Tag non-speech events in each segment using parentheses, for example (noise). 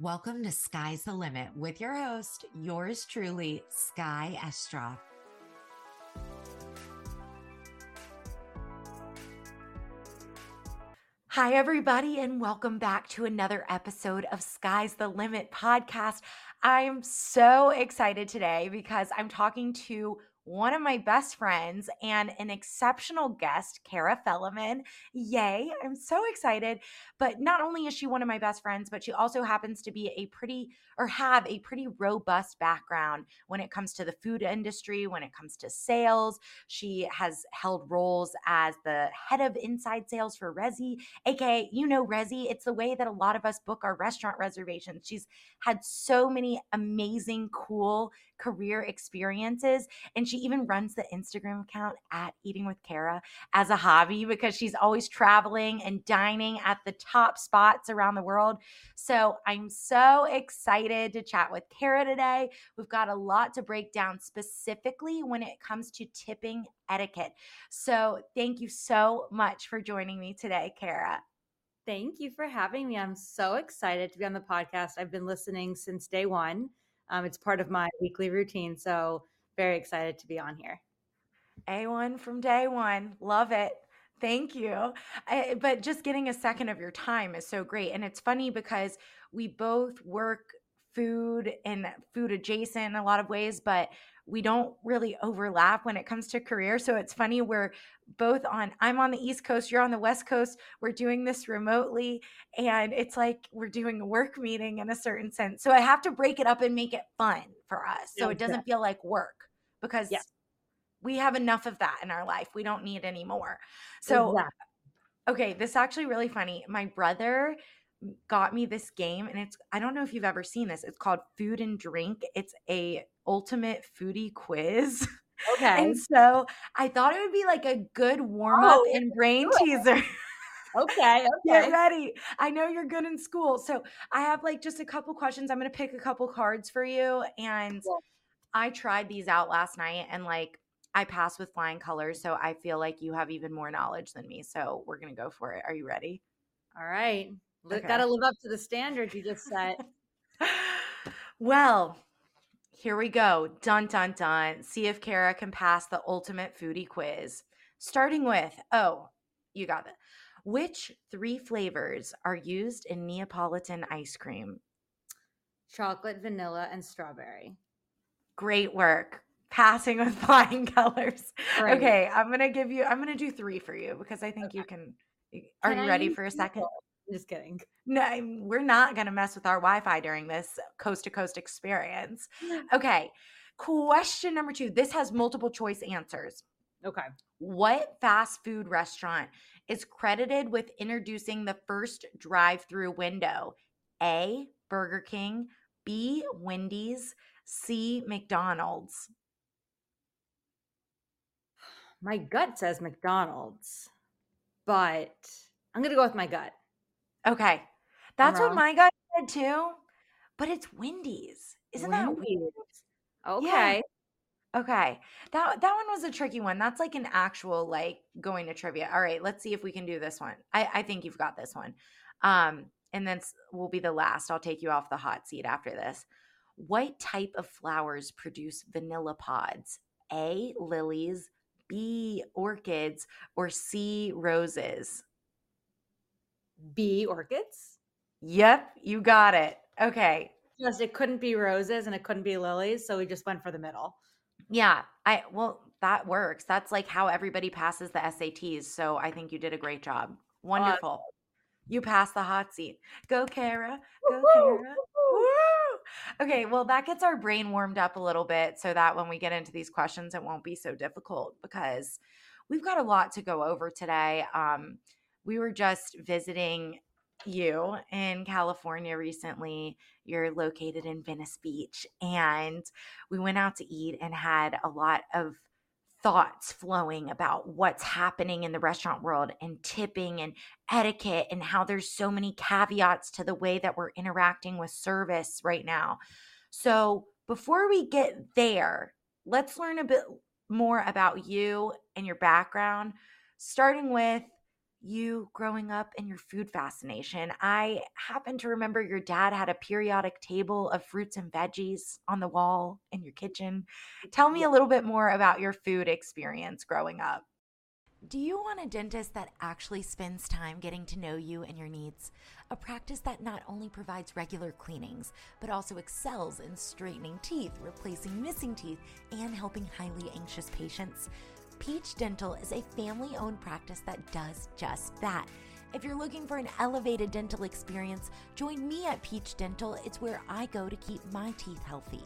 Welcome to Skye's the Limit with your host, yours truly, Skye Estroff. Hi, everybody, and welcome back to another episode of Skye's the Limit podcast. I'm so excited today because I'm talking to one of my best friends and an exceptional guest, Cara Felleman. Yay, I'm so excited. But not only is she one of my best friends, but she also happens to be a pretty or have a pretty robust background when it comes to the food industry, when it comes to sales. She has held roles as the head of inside sales for Resy, aka, you know, Resy. It's the way that a lot of us book our restaurant reservations. She's had so many amazing, cool career experiences. And she even runs the Instagram account at Eating with Cara as a hobby because she's always traveling and dining at the top spots around the world. So I'm so excited to chat with Cara today. We've got a lot to break down specifically when it comes to tipping etiquette. So thank you so much for joining me today, Cara. Thank you for having me. I'm so excited to be on the podcast. I've been listening since day one. Um, it's part of my weekly routine. So, very excited to be on here. A1 from day one. Love it. Thank you. I, but just getting a second of your time is so great. And it's funny because we both work food and food adjacent in a lot of ways, but we don't really overlap when it comes to career. So it's funny we're both on I'm on the East Coast, you're on the West Coast. We're doing this remotely and it's like we're doing a work meeting in a certain sense. So I have to break it up and make it fun for us. So it doesn't feel like work because yeah. we have enough of that in our life. We don't need any more. So exactly. okay, this is actually really funny. My brother got me this game and it's I don't know if you've ever seen this. It's called Food and Drink. It's a ultimate foodie quiz. (laughs) Okay. and so I thought it would be like a good warm up oh, and brain teaser. okay, (laughs) okay. Get ready. I know you're good in school. So I have like just a couple questions. I'm going to pick a couple cards for you and cool. I tried these out last night and like I passed with flying colors, so I feel like you have even more knowledge than me. So we're going to go for it. Are you ready? All right. Okay. Got to live up to the standards you just set. (laughs) well, here we go. Dun dun dun. See if Cara can pass the ultimate foodie quiz. Starting with, oh, you got it. Which three flavors are used in Neapolitan ice cream? Chocolate, vanilla, and strawberry. Great work. Passing with (laughs) flying colors. Right. Okay, I'm gonna give you. I'm gonna do three for you because I think okay. you can. Are can you ready for a second? Just kidding. No, we're not going to mess with our Wi Fi during this coast to coast experience. Okay. Question number two. This has multiple choice answers. Okay. What fast food restaurant is credited with introducing the first drive through window? A. Burger King, B. Wendy's, C. McDonald's. (sighs) My gut says McDonald's, but I'm going to go with my gut. Okay. That's what my guy said too. But it's Wendy's. Isn't Wendy's. that weird? Okay. Yeah. Okay. That that one was a tricky one. That's like an actual like going to trivia. All right, let's see if we can do this one. I, I think you've got this one. Um, and then will be the last. I'll take you off the hot seat after this. What type of flowers produce vanilla pods? A. Lilies, B. Orchids, or C. Roses? B orchids. Yep, you got it. Okay. Just it couldn't be roses and it couldn't be lilies, so we just went for the middle. Yeah, I well that works. That's like how everybody passes the SATs. So I think you did a great job. Wonderful. You passed the hot seat. Go Cara. Go Cara. Woo! Okay, well that gets our brain warmed up a little bit so that when we get into these questions it won't be so difficult because we've got a lot to go over today. Um we were just visiting you in California recently. You're located in Venice Beach. And we went out to eat and had a lot of thoughts flowing about what's happening in the restaurant world and tipping and etiquette and how there's so many caveats to the way that we're interacting with service right now. So, before we get there, let's learn a bit more about you and your background, starting with you growing up and your food fascination. I happen to remember your dad had a periodic table of fruits and veggies on the wall in your kitchen. Tell me a little bit more about your food experience growing up. Do you want a dentist that actually spends time getting to know you and your needs? A practice that not only provides regular cleanings, but also excels in straightening teeth, replacing missing teeth, and helping highly anxious patients? Peach Dental is a family owned practice that does just that. If you're looking for an elevated dental experience, join me at Peach Dental. It's where I go to keep my teeth healthy.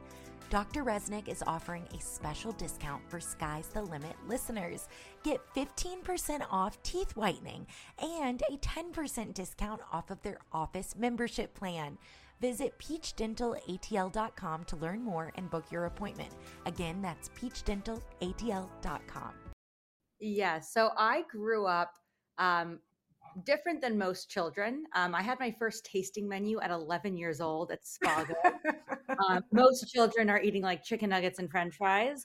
Dr. Reznik is offering a special discount for Skye's the Limit listeners. Get 15% off teeth whitening and a 10% discount off of their office membership plan. Visit peachdentalatl.com to learn more and book your appointment. Again, that's peachdentalatl.com. Yeah. So I grew up um, different than most children. Um, I had my first tasting menu at 11 years old at Spago. um, (laughs) most children are eating like chicken nuggets and french fries,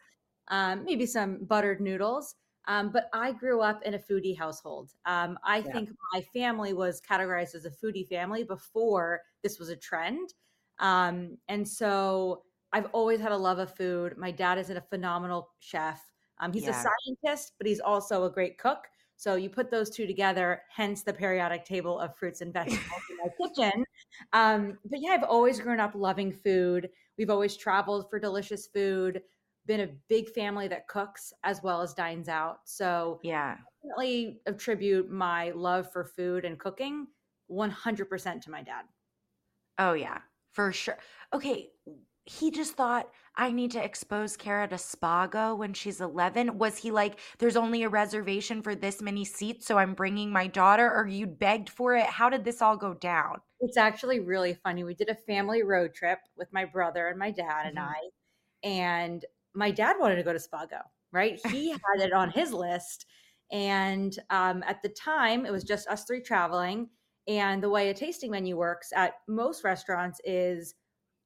um, maybe some buttered noodles. Um, but I grew up in a foodie household. Um, I yeah. think my family was categorized as a foodie family before this was a trend. Um, and so I've always had a love of food. My dad is a phenomenal chef. Um, he's yeah. a scientist, but he's also a great cook. So you put those two together, hence the periodic table of fruits and vegetables in my (laughs) kitchen. Um, but yeah, I've always grown up loving food. We've always traveled for delicious food, been a big family that cooks as well as dines out. So yeah, definitely attribute my love for food and cooking 100% to my dad. Oh yeah, for sure. Okay, he just thought I need to expose Cara to Spago when she's 11. Was he like, there's only a reservation for this many seats, so I'm bringing my daughter, or you begged for it? How did this all go down? It's actually really funny. We did a family road trip with my brother and my dad mm-hmm. and I, and my dad wanted to go to Spago, right? (laughs) He had it on his list. And um, at the time, it was just us three traveling. And the way a tasting menu works at most restaurants is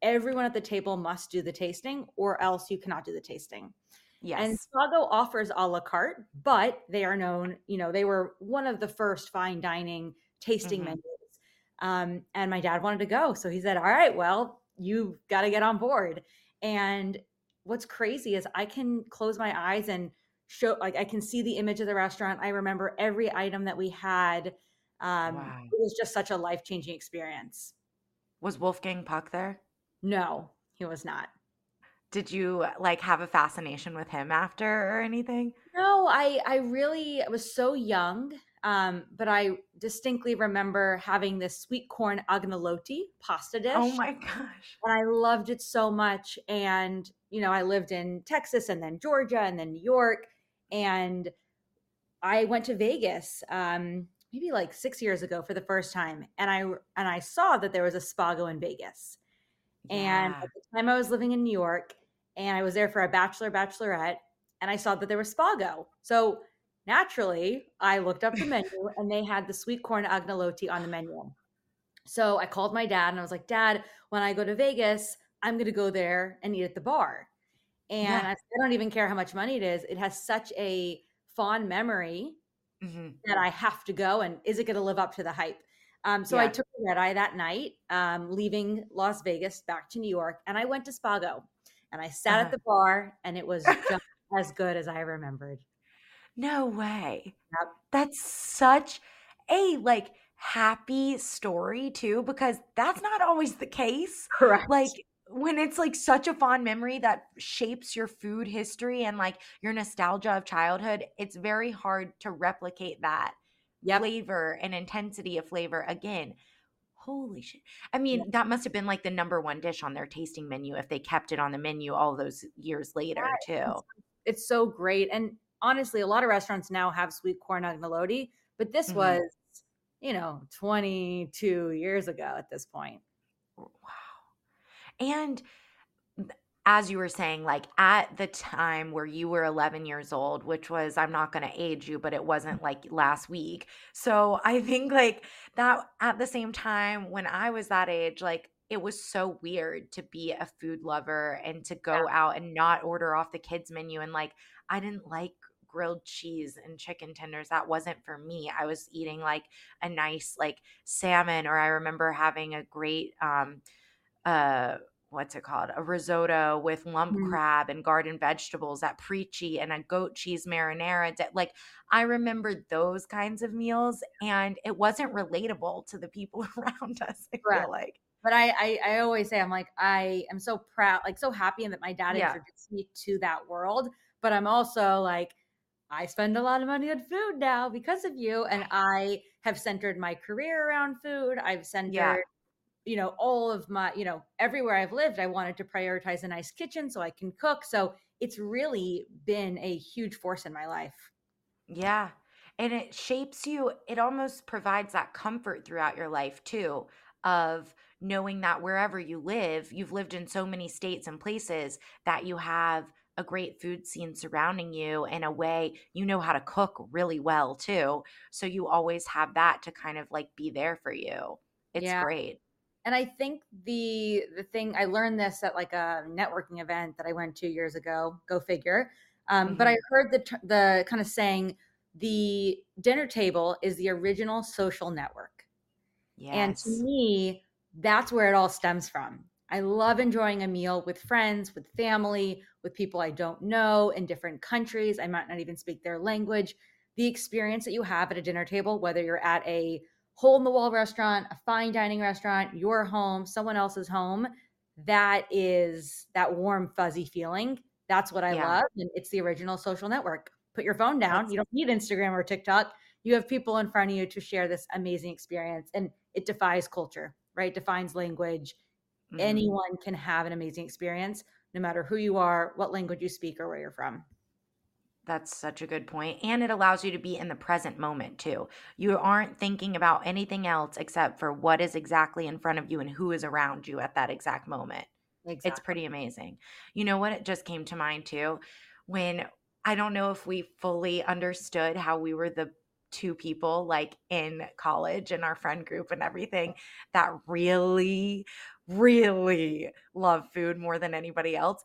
everyone at the table must do the tasting or else you cannot do the tasting. Yes. And Spago offers a la carte, but they are known, you know, they were one of the first fine dining tasting mm-hmm. menus. Um, and my dad wanted to go. So he said, All right, well, you got to get on board. And what's crazy is I can close my eyes and show, like, I can see the image of the restaurant. I remember every item that we had. Um, wow. It was just such a life changing experience. Was Wolfgang Puck there? No, he was not. Did you like have a fascination with him after or anything? No, I I really was so young. Um, but I distinctly remember having this sweet corn agnolotti pasta dish. Oh my gosh. And I loved it so much. And, you know, I lived in Texas and then Georgia and then New York. And I went to Vegas um, maybe like six years ago for the first time. And I and I saw that there was a Spago in Vegas. And at the time I was living in New York and I was there for a bachelor, bachelorette, and I saw that there was Spago. So naturally, I looked up the (laughs) menu and they had the sweet corn agnolotti on the menu. So I called my dad and I was like, Dad, when I go to Vegas, I'm going to go there and eat at the bar. And yeah. I, I, don't even care how much money it is. It has such a fond memory mm-hmm. that I have to go. And is it going to live up to the hype? Um, so yeah. I took the red eye that night, um, leaving Las Vegas back to New York, and I went to Spago, and I sat uh-huh. at the bar, and it was just as good as I remembered. No way. Yep. That's such a like happy story too, because that's not always the case. Correct. Like when it's like such a fond memory that shapes your food history and like your nostalgia of childhood, it's very hard to replicate that yep. flavor and intensity of flavor again. Holy shit. I mean, that must have been like the number one dish on their tasting menu if they kept it on the menu all those years later, too. It's so great. And honestly, a lot of restaurants now have sweet corn agnolotti, but this mm-hmm. was, you know, 22 years ago at this point. Wow. And as you were saying, like at the time where you were 11 years old, which was, I'm not going to age you, but it wasn't like last week. So I think like that at the same time when I was that age, like it was so weird to be a food lover and to go yeah. out and not order off the kids menu. And like, I didn't like grilled cheese and chicken tenders. That wasn't for me. I was eating like a nice like salmon, or I remember having a great um uh what's it called a risotto with lump Mm. crab and garden vegetables at Preachy and a goat cheese marinara. Like I remember those kinds of meals, and it wasn't relatable to the people (laughs) around us. I Correct. feel like but I, I I always say I'm like I am so proud, like so happy that my dad Yeah. introduced me to that world. But I'm also like I spend a lot of money on food now because of you, and I have centered my career around food. I've centered, you know, all of my, you know, everywhere I've lived, I wanted to prioritize a nice kitchen so I can cook. So it's really been a huge force in my life. Yeah. And it shapes you, it almost provides that comfort throughout your life too, of knowing that wherever you live, you've lived in so many states and places that you have a great food scene surrounding you in a way you know how to cook really well too. So you always have that to kind of like be there for you. It's Yeah. great. And i think the the thing i learned this at like a networking event that i went to years ago go figure. Um, but i heard the the kind of saying the dinner table is the original social network. And to me that's where it all stems from. I love enjoying a meal with friends with family with people i don't know in different countries. I might not even speak their language. The experience that you have at a dinner table whether you're at a hole in the wall restaurant, a fine dining restaurant, your home, someone else's home, that is that warm, fuzzy feeling. That's what I Yeah. love. And it's the original social network. Put your phone down. That's- You don't need Instagram or TikTok. You have people in front of you to share this amazing experience. And it defies culture, right? Defines language. Mhm. Anyone can have an amazing experience, no matter who you are, what language you speak, or where you're from. That's such a good point. And it allows you to be in the present moment too. You aren't thinking about anything else except for what is exactly in front of you and who is around you at that exact moment. It's pretty amazing. You know what? It just came to mind too. When I don't know if we fully understood how we were the two people like in college and our friend group and everything that really, really love food more than anybody else.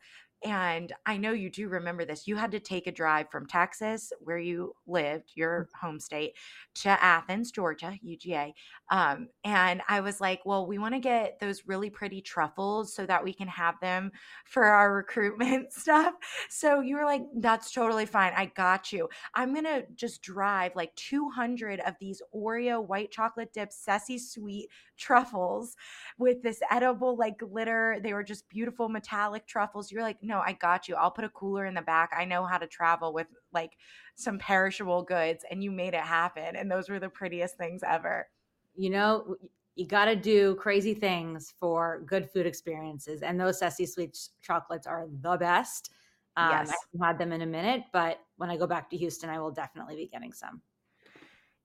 And I know you do remember this. You had to take a drive from Texas, where you lived, your home state, to Athens, Georgia, UGA. Um, and I was like, well, we want to get those really pretty truffles so that we can have them for our recruitment (laughs) stuff. So you were like, that's totally fine. I got you. I'm going to just drive like 200 of these Oreo white chocolate dipped Ceci sweet truffles with this edible like glitter. They were just beautiful metallic truffles. You're like, no, I got you. I'll put a cooler in the back. I know how to travel with like some perishable goods. And you made it happen. And those were the prettiest things ever. you know you got to do crazy things for good food experiences and those Ceci sweet chocolates are the best um, Yes. i haven't had them in a minute but when i go back to houston i will definitely be getting some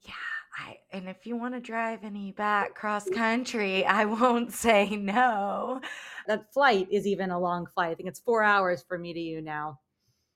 Yeah. I, and if you want to drive any back cross country, I won't say no. that flight is even a long flight i think it's four hours for me to you now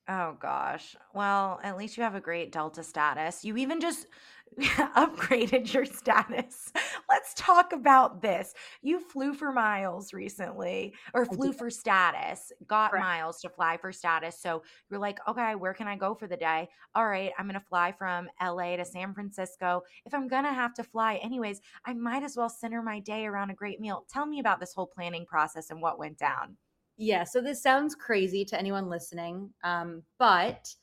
Oh gosh. Well, at least you have a great Delta status. You even just (laughs) upgraded your status. (laughs) Let's talk about this. You flew for miles recently, or flew for status, got Correct. miles to fly for status. So you're like, okay, where can I go for the day? All right, I'm going to fly from LA to San Francisco. If I'm going to have to fly anyways, I might as well center my day around a great meal. Tell me about this whole planning process and what went down. yeah so this sounds crazy to anyone listening um, but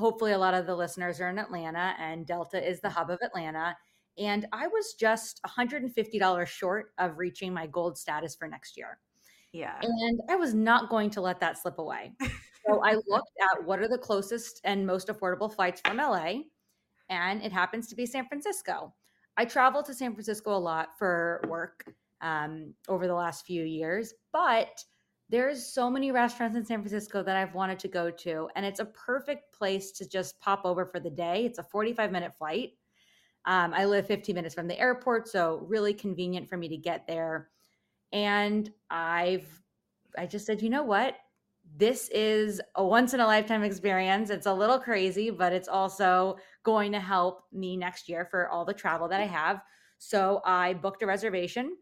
hopefully a lot of the listeners are in atlanta and delta is the hub of atlanta and i was just $150 short of reaching my gold status for next year Yeah. And I was not going to let that slip away. So I (laughs) looked at what are the closest and most affordable flights from LA, and it happens to be San Francisco. I travel to San Francisco a lot for work um, over the last few years, but there's so many restaurants in San Francisco that I've wanted to go to, and it's a perfect place to just pop over for the day. It's a 45 minute flight. Um, I live 15 minutes from the airport, so really convenient for me to get there. And I've I just said, you know what? This is a once in a lifetime experience. It's a little crazy, but it's also going to help me next year for all the travel that I have. So I booked a reservation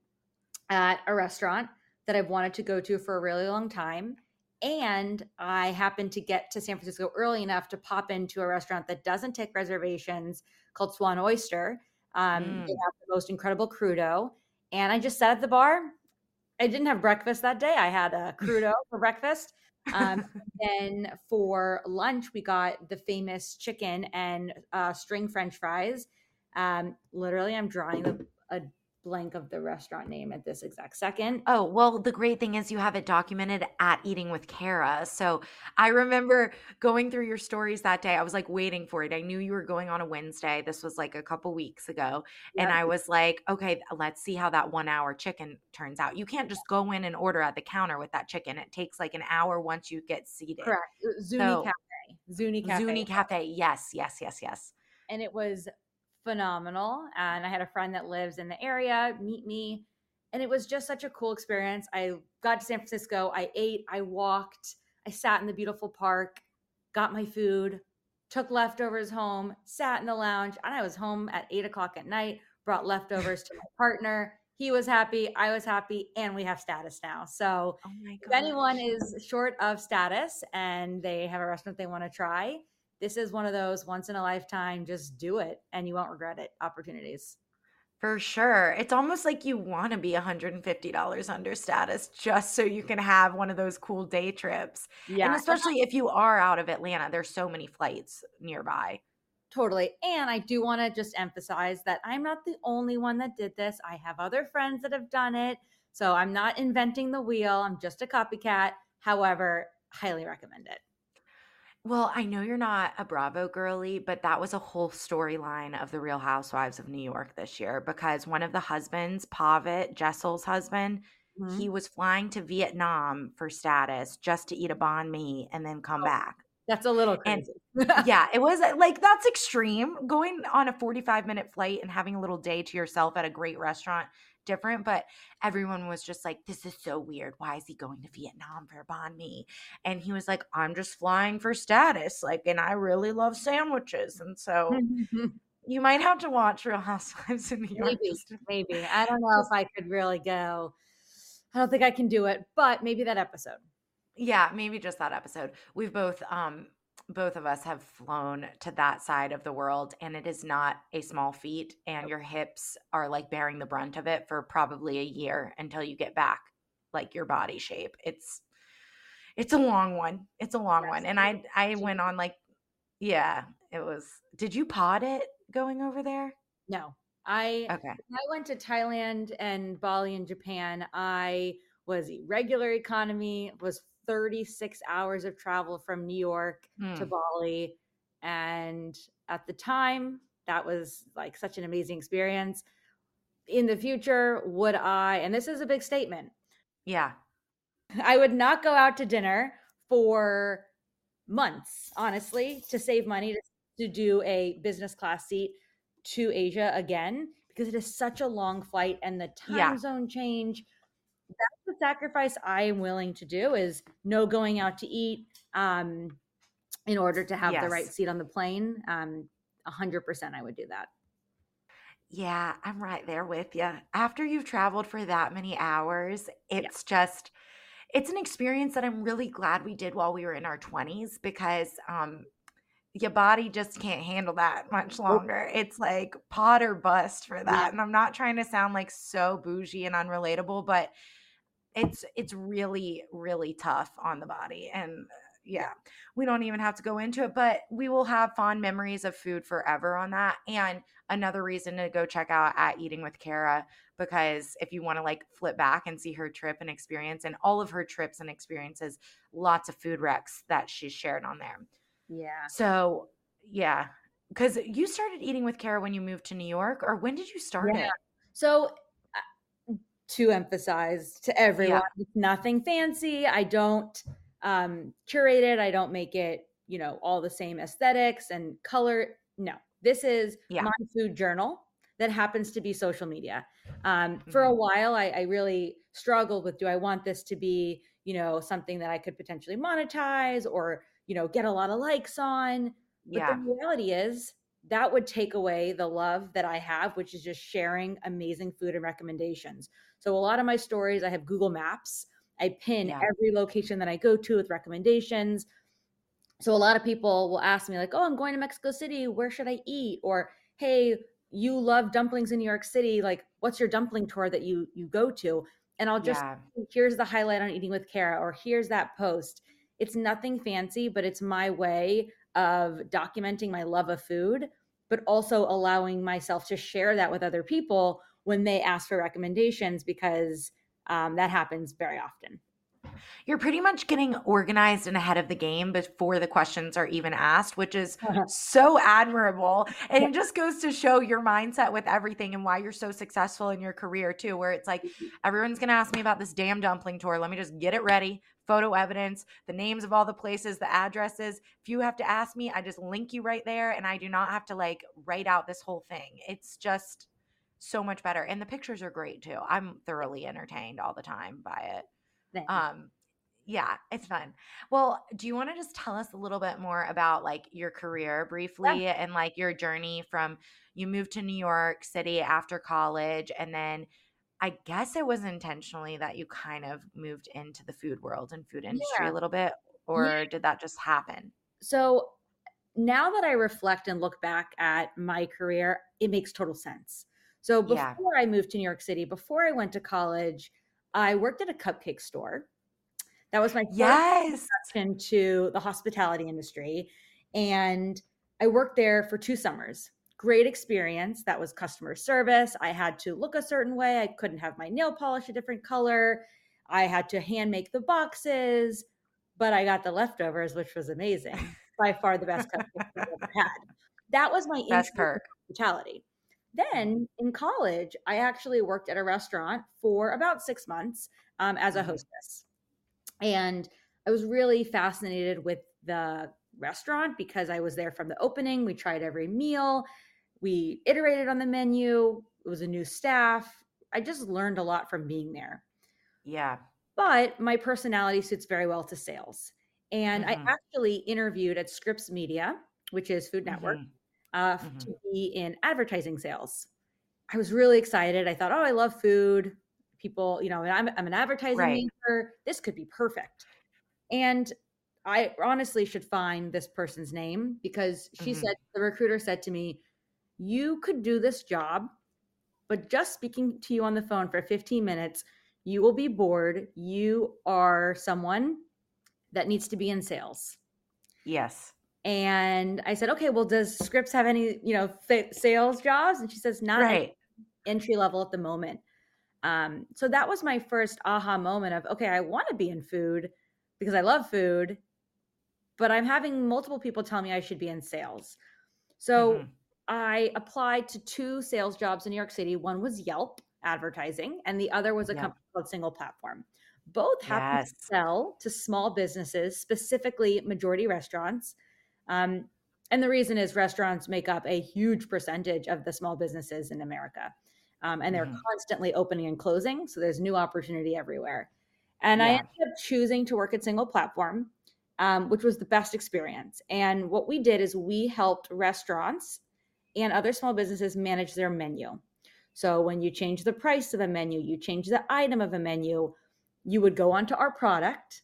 at a restaurant that I've wanted to go to for a really long time. And I happened to get to San Francisco early enough to pop into a restaurant that doesn't take reservations called Swan Oyster. Um, mm. They have the most incredible crudo. And I just sat at the bar. I didn't have breakfast that day. I had a (laughs) crudo for breakfast. Um, then for lunch, we got the famous chicken and uh, string French fries. Um, literally, I'm drawing a, a blank of the restaurant name at this exact second. Oh, well, the great thing is you have it documented at Eating with Cara. So I remember going through your stories that day. I was like waiting for it. I knew you were going on a Wednesday. This was like a couple weeks ago. Yep. And I was like, okay, let's see how that one hour chicken turns out. You can't just go in and order at the counter with that chicken. It takes like an hour once you get seated. Correct. Zuni so, Cafe. Zuni Cafe. Zuni Cafe. Yes, yes, yes, yes. And it was phenomenal. And I had a friend that lives in the area meet me. And it was just such a cool experience. I got to San Francisco, I ate, I walked, I sat in the beautiful park, got my food, took leftovers home, sat in the lounge, and I was home at eight o'clock at night, brought leftovers to my (laughs) partner. He was happy, I was happy, and we have status now. So oh if anyone is short of status and they have a restaurant they want to try, this is one of those once in a lifetime, just do it and you won't regret it opportunities. For sure. It's almost like you want to be $150 under status just so you can have one of those cool day trips. Yeah. And especially if you are out of Atlanta, there's so many flights nearby. Totally. And I do want to just emphasize that I'm not the only one that did this. I have other friends that have done it. So I'm not inventing the wheel. I'm just a copycat. However, highly recommend it. Well, I know you're not a Bravo girly, but that was a whole storyline of the Real Housewives of New York this year because one of the husbands, Pavit, Jessel's husband, mm-hmm. he was flying to Vietnam for status just to eat a banh mi and then come oh, back. That's a little crazy. And, (laughs) yeah, it was uh, like that's extreme. Going on a 45 minute flight and having a little day to yourself at a great restaurant different, but everyone was just like, this is so weird. Why is he going to Vietnam for banh mi? And he was like, I'm just flying for status. Like, and I really love sandwiches. And so (laughs) you might have to watch Real Housewives in New York. Maybe, (laughs) maybe. I don't know if I could really go. I don't think I can do it, but maybe that episode. Yeah, maybe just that episode. We've both um both of us have flown to that side of the world and it is not a small feat and your hips are like bearing the brunt of it for probably a year until you get back like your body shape. It's it's a long one. It's a long yes. one and i i went on like yeah it was did you pod it going over there? No. I okay. i went to thailand and bali and japan i was a regular economy was 36 hours of travel from New York mm. to hmm. Bali. And at the time, that was like such an amazing experience. In the future, would I, and this is a big statement. Yeah. I would not go out to dinner for months, honestly, to save money to, to do a business class seat to Asia again, because it is such a long flight and the time yeah. zone change that's the sacrifice I am willing to do is no going out to eat um, in order to have yes. the right seat on the plane. Um, 100% I would do that. Yeah, I'm right there with you. After you've traveled for that many hours, it's yeah. just it's an experience that I'm really glad we did while we were in our 20s because um your body just can't handle that much longer. It's like pot or bust for that. Yeah. And I'm not trying to sound like so bougie and unrelatable, but it's it's really really tough on the body and uh, yeah. we don't even have to go into it but we will have fond memories of food forever on that and another reason to go check out at eating with Cara because if you want to like flip back and see her trip and experience and all of her trips and experiences lots of food recs that she's shared on there. Yeah. So yeah because you started eating with Cara when you moved to new york or when did you start yeah. it? So to emphasize to everyone yeah. it's nothing fancy i don't um curate it i don't make it you know all the same aesthetics and color no this is yeah. my food journal that happens to be social media um, mm-hmm. for a mm-hmm. while I, I really struggled with do i want this to be you know something that i could potentially monetize or you know get a lot of likes on but yeah. the reality is that would take away the love that I have, which is just sharing amazing food and recommendations. So a lot of my stories, I have Google Maps I pin Yeah. every location that I go to with recommendations. So a lot of people will ask me like, "Oh, I'm going to Mexico City. Where should I eat?" Or, "Hey, you love dumplings in New York City. Like, what's your dumpling tour that you you go to?" And I'll just Yeah. here's the highlight on eating with Cara or here's that post. It's nothing fancy, but it's my way of documenting my love of food, but also allowing myself to share that with other people when they ask for recommendations because um, that happens very often. You're pretty much getting organized and ahead of the game before the questions are even asked, which is so admirable. And it just goes to show your mindset with everything and why you're so successful in your career, too, where it's like, everyone's going to ask me about this damn dumpling tour. Let me just get it ready. Photo evidence, the names of all the places, the addresses. If you have to ask me, I just link you right there and I do not have to like write out this whole thing. It's just so much better. And the pictures are great too. I'm thoroughly entertained all the time by it. Thanks. Um, yeah, it's fun. Well, do you want to just tell us a little bit more about like your career briefly and like your journey from you moved to New York City after college and then I guess it was intentionally that you kind of moved into the food world and food industry Yeah. a little bit or did that just happen? so now that I reflect and look back at my career, it makes total sense. So Yeah. before I moved to New York City, before I went to college, I worked at a cupcake store. That was my first Yes. introduction to the hospitality industry. And I worked there for two summers. Great experience. That was customer service. I had to look a certain way. I couldn't have my nail polish a different color. I had to hand make the boxes, but I got the leftovers, which was amazing. (laughs) By far the best cupcake I've ever had. That was my Best perk. hospitality. Then in college, I actually worked at a restaurant for about six months um, as a Mhm. hostess. And I was really fascinated with the restaurant because I was there from the opening. We tried every meal, we iterated on the menu, it was a new staff. I just learned a lot from being there. Yeah. But my personality suits very well to sales. And Mhm. I actually interviewed at Scripps Media, which is Food Network, Mhm. Uh, Mhm. to be in advertising sales. I was really excited. I thought, oh, I love food. People, you know, I'm, I'm an advertising Right. major. This could be perfect. And I honestly should find this person's name because she Mhm. said, the recruiter said to me, you could do this job, but just speaking to you on the phone for 15 minutes, you will be bored. You are someone that needs to be in sales. Yes. And I said, okay, well, does Scripps have any, you know, fa- sales jobs? And she says, not Right. entry level at the moment. Um, so that was my first aha moment of, okay, I want to be in food because I love food, but I'm having multiple people tell me I should be in sales. So Mhm. I applied to two sales jobs in New York City. One was Yelp advertising, and the other was a Yep. company called Single Platform. Both happen to sell to small businesses, specifically majority restaurants. Um, and the reason is restaurants make up a huge percentage of the small businesses in America. Um, and they're Mhm. constantly opening and closing. So there's new opportunity everywhere. And I ended up choosing to work at Single Platform, um, which was the best experience. And what we did is we helped restaurants and other small businesses manage their menu. So when you change the price of a menu, you change the item of a menu, you would go onto our product,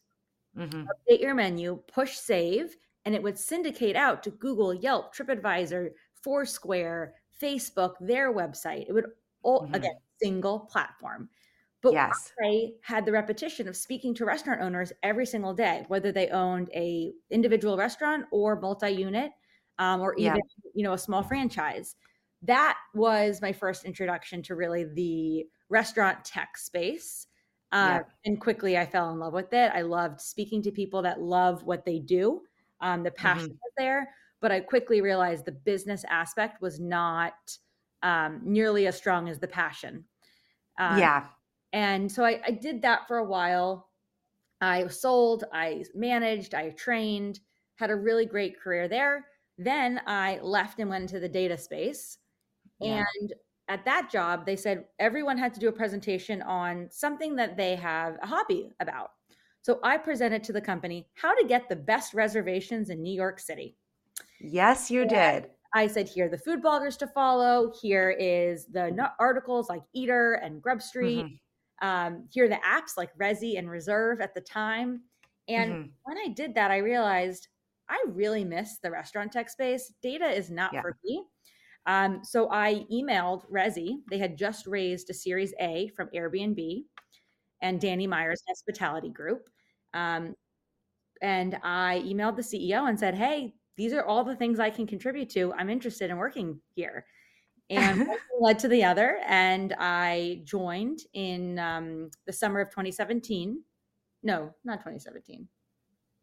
Mhm. update your menu, push save, and it would syndicate out to Google, Yelp, TripAdvisor, Foursquare, Facebook, their website. It would all Mhm. again single platform. But Yes. I had the repetition of speaking to restaurant owners every single day, whether they owned a individual restaurant or multi-unit, um, or Yeah. even you know a small franchise. That was my first introduction to really the restaurant tech space. Uh, Yeah. And quickly, I fell in love with it. I loved speaking to people that love what they do. Um, the passion Mhm. was there, but I quickly realized the business aspect was not um, nearly as strong as the passion. Uh, Yeah. and so I, I did that for a while. I sold, I managed, I trained, had a really great career there. Then I left and went into the data space. Yeah. And at that job, they said everyone had to do a presentation on something that they have a hobby about. So I presented to the company how to get the best reservations in New York City. Yes, you did. I said, here are the food bloggers to follow. Here is the articles like Eater and Grub Street. Mhm. um, hear the apps like Resy and Reserve at the time. And mm-hmm. when I did that, I realized I really miss the restaurant tech space. Data is not yeah. for me. Um, so I emailed Resy. They had just raised a Series A from Airbnb and Danny Meyer's Hospitality Group. Um, and I emailed the CEO and said, Hey, these are all the things I can contribute to. I'm interested in working here. And led to the other. And I joined in um, the summer of 2017. No, not 2017.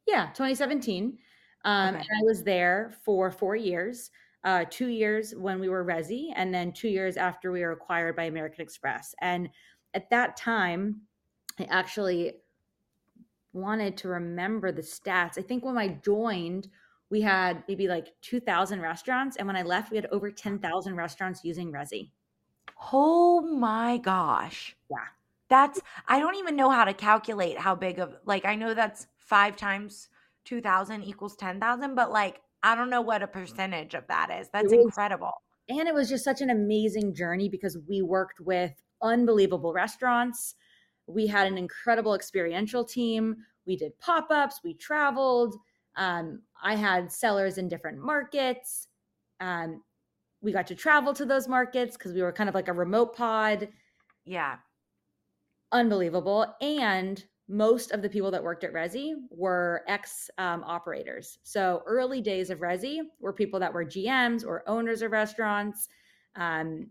Yeah, 2017. Um, okay. And I was there for four years. Uh, two years when we were Resy, and then two years after we were acquired by American Express. And at that time, I actually wanted to remember the stats. I think when I joined, we had maybe like 2,000 restaurants. And when I left, we had over 10,000 restaurants using Resy. Oh my gosh. Yeah. That's, I don't even know how to calculate how big of, like, I know that's five times 2,000 equals 10,000, but like, I don't know what a percentage of that is. That's was, incredible. And it was just such an amazing journey because we worked with unbelievable restaurants. We had an incredible experiential team. We did pop ups, we traveled. Um, I had sellers in different markets. Um, we got to travel to those markets because we were kind of like a remote pod. Yeah. Unbelievable. And most of the people that worked at Resy were ex um, operators. So early days of Resy were people that were GMs or owners of restaurants. Um,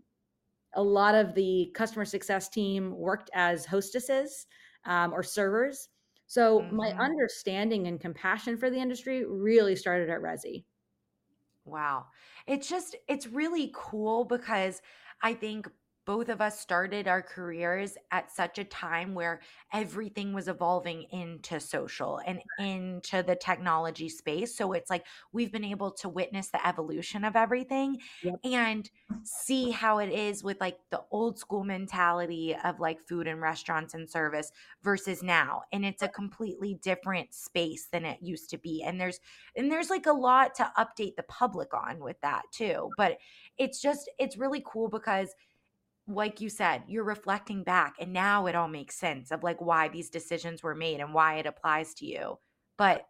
a lot of the customer success team worked as hostesses um, or servers. So mm-hmm. my understanding and compassion for the industry really started at Resy. Wow. It's just, it's really cool because I think both of us started our careers at such a time where everything was evolving into social and into the technology space. So it's like we've been able to witness the evolution of everything yep. and see how it is with like the old school mentality of like food and restaurants and service versus now. And it's a completely different space than it used to be. And there's and there's like a lot to update the public on with that too. But it's just it's really cool because like you said, you're reflecting back and now it all makes sense of like why these decisions were made and why it applies to you. But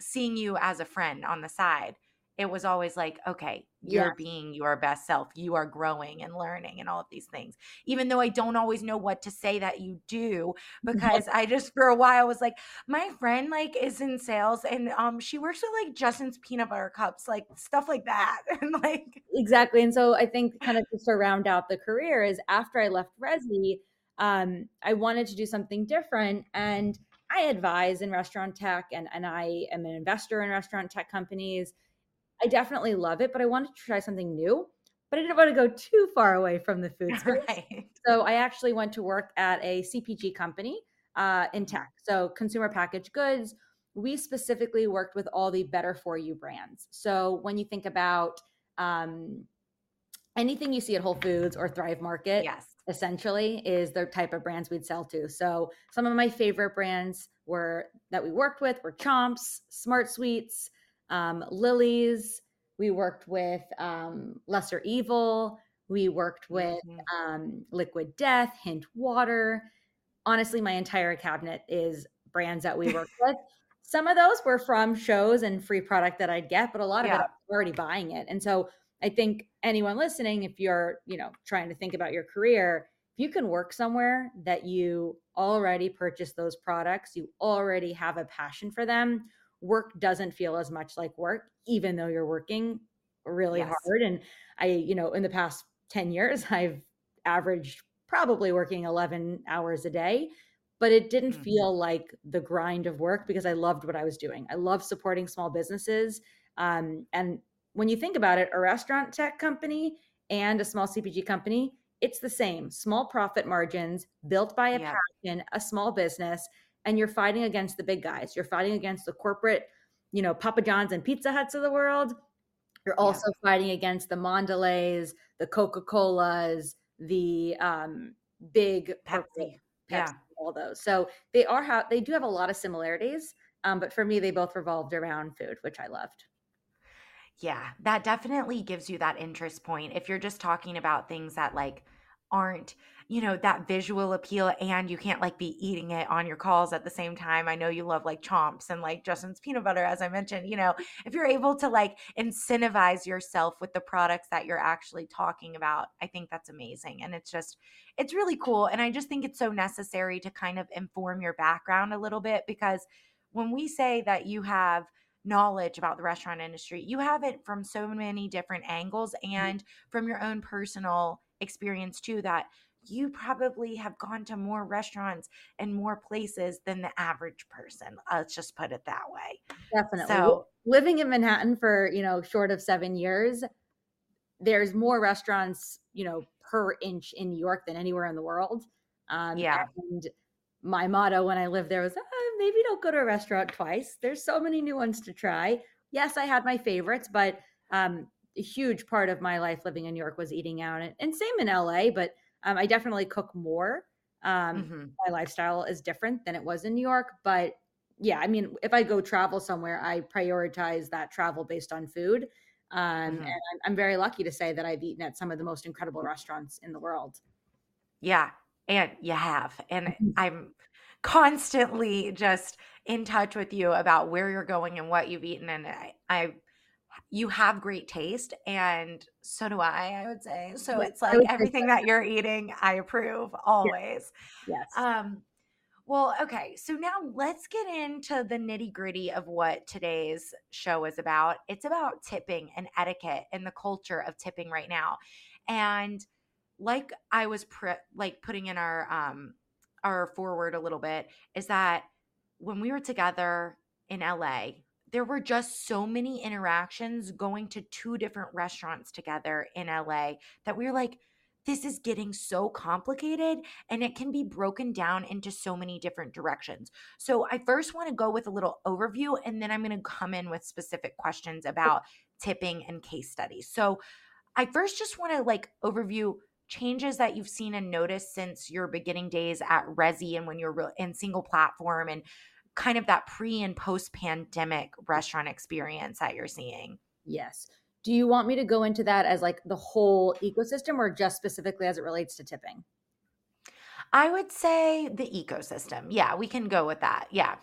seeing you as a friend on the side, it was always like, okay, you're yeah. being your best self. You are growing and learning and all of these things. Even though I don't always know what to say that you do, because I just for a while was like, my friend like is in sales and um she works with like Justin's peanut butter cups, like stuff like that. (laughs) and like exactly. And so I think kind of just to round out the career is after I left Resy, um, I wanted to do something different. And I advise in restaurant tech and, and I am an investor in restaurant tech companies I definitely love it, but I wanted to try something new. But I didn't want to go too far away from the food (laughs) space. Right. So I actually went to work at a CPG company uh, in tech, so consumer packaged goods. We specifically worked with all the better for you brands. So when you think about um, anything you see at Whole Foods or Thrive Market, yes. essentially is the type of brands we'd sell to. So some of my favorite brands were that we worked with were Chomps, Smart Sweets, um, Lily's. We worked with um, Lesser Evil. We worked with mm-hmm. um, Liquid Death, Hint Water. Honestly, my entire cabinet is brands that we work (laughs) with. Some of those were from shows and free product that I'd get, but a lot of yeah. it I'm already buying it. And so I think anyone listening, if you're, you know, trying to think about your career, if you can work somewhere that you already purchase those products, you already have a passion for them, work doesn't feel as much like work, even though you're working really yes. hard. And I, you know, in the past 10 years, (laughs) I've averaged probably working 11 hours a day, but it didn't mm-hmm. feel like the grind of work because I loved what I was doing. I love supporting small businesses. Um, and when you think about it, a restaurant tech company and a small CPG company, it's the same small profit margins built by a yeah. passion, a small business and you're fighting against the big guys. You're fighting against the corporate, you know, Papa John's and Pizza Huts of the world. You're also yeah. fighting against the Mondelez, the Coca Colas, the um, big Pepsi, Pepsi, yeah, all those. So they are how they do have a lot of similarities. Um, but for me, they both revolved around food, which I loved. Yeah, that definitely gives you that interest point. If you're just talking about things that like aren't you know that visual appeal and you can't like be eating it on your calls at the same time i know you love like chomps and like justin's peanut butter as i mentioned you know if you're able to like incentivize yourself with the products that you're actually talking about i think that's amazing and it's just it's really cool and i just think it's so necessary to kind of inform your background a little bit because when we say that you have knowledge about the restaurant industry you have it from so many different angles mm-hmm. and from your own personal experience too that you probably have gone to more restaurants and more places than the average person. Let's just put it that way. Definitely. So, living in Manhattan for, you know, short of 7 years, there's more restaurants, you know, per inch in New York than anywhere in the world. Um, yeah. And my motto when I lived there was, oh, maybe don't go to a restaurant twice. There's so many new ones to try. Yes, I had my favorites, but um, a huge part of my life living in New York was eating out, and, and same in LA. But um, I definitely cook more. Um, mm-hmm. My lifestyle is different than it was in New York, but yeah, I mean, if I go travel somewhere, I prioritize that travel based on food. Um, mm-hmm. And I'm, I'm very lucky to say that I've eaten at some of the most incredible restaurants in the world. Yeah, and you have, and mm-hmm. I'm constantly just in touch with you about where you're going and what you've eaten, and I, I you have great taste and so do I, I would say. So yes, it's like everything that you're eating, I approve always. Yes. yes. Um well, okay. So now let's get into the nitty-gritty of what today's show is about. It's about tipping and etiquette and the culture of tipping right now. And like I was pre- like putting in our um our forward a little bit is that when we were together in LA there were just so many interactions going to two different restaurants together in LA that we were like, this is getting so complicated and it can be broken down into so many different directions. So, I first want to go with a little overview and then I'm going to come in with specific questions about tipping and case studies. So, I first just want to like overview changes that you've seen and noticed since your beginning days at Resy and when you're in SinglePlatform and kind of that pre and post pandemic restaurant experience that you're seeing. Yes. Do you want me to go into that as like the whole ecosystem or just specifically as it relates to tipping? I would say the ecosystem. Yeah, we can go with that. Yeah.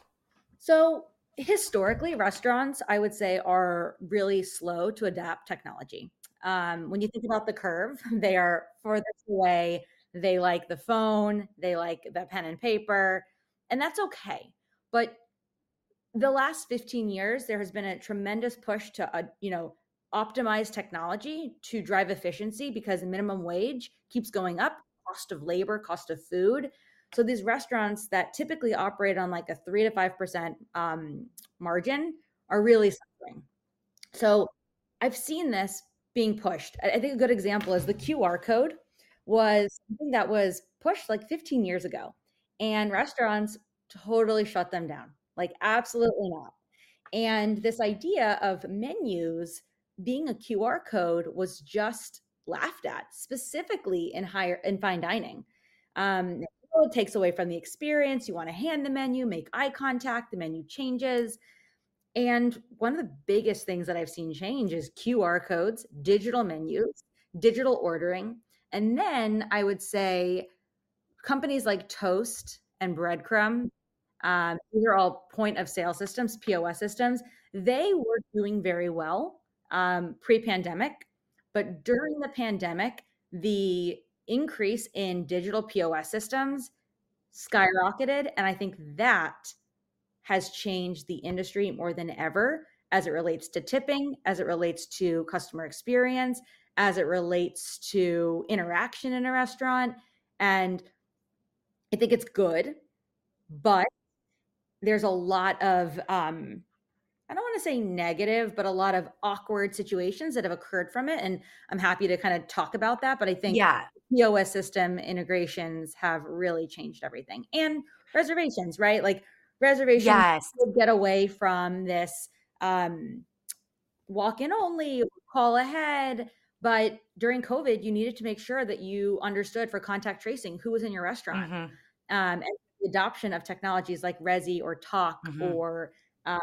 So, historically, restaurants, I would say, are really slow to adapt technology. Um, when you think about the curve, (laughs) they are furthest away. They like the phone, they like the pen and paper, and that's okay. But the last 15 years, there has been a tremendous push to, uh, you know, optimize technology to drive efficiency because minimum wage keeps going up, cost of labor, cost of food. So these restaurants that typically operate on like a three to five percent um, margin are really suffering. So I've seen this being pushed. I think a good example is the QR code was something that was pushed like 15 years ago, and restaurants totally shut them down. Like, absolutely not. And this idea of menus being a QR code was just laughed at, specifically in higher in fine dining. Um, it takes away from the experience. You want to hand the menu, make eye contact, the menu changes. And one of the biggest things that I've seen change is QR codes, digital menus, digital ordering. And then I would say companies like Toast and Breadcrumb um, these are all point of sale systems, POS systems. They were doing very well um, pre pandemic, but during the pandemic, the increase in digital POS systems skyrocketed. And I think that has changed the industry more than ever as it relates to tipping, as it relates to customer experience, as it relates to interaction in a restaurant. And I think it's good, but there's a lot of um I don't want to say negative, but a lot of awkward situations that have occurred from it. And I'm happy to kind of talk about that. But I think yeah. POS system integrations have really changed everything. And reservations, right? Like reservations yes. get away from this um, walk in only, call ahead. But during COVID, you needed to make sure that you understood for contact tracing who was in your restaurant. Mm-hmm. Um, and the adoption of technologies like Resy or Tock mm-hmm. or um,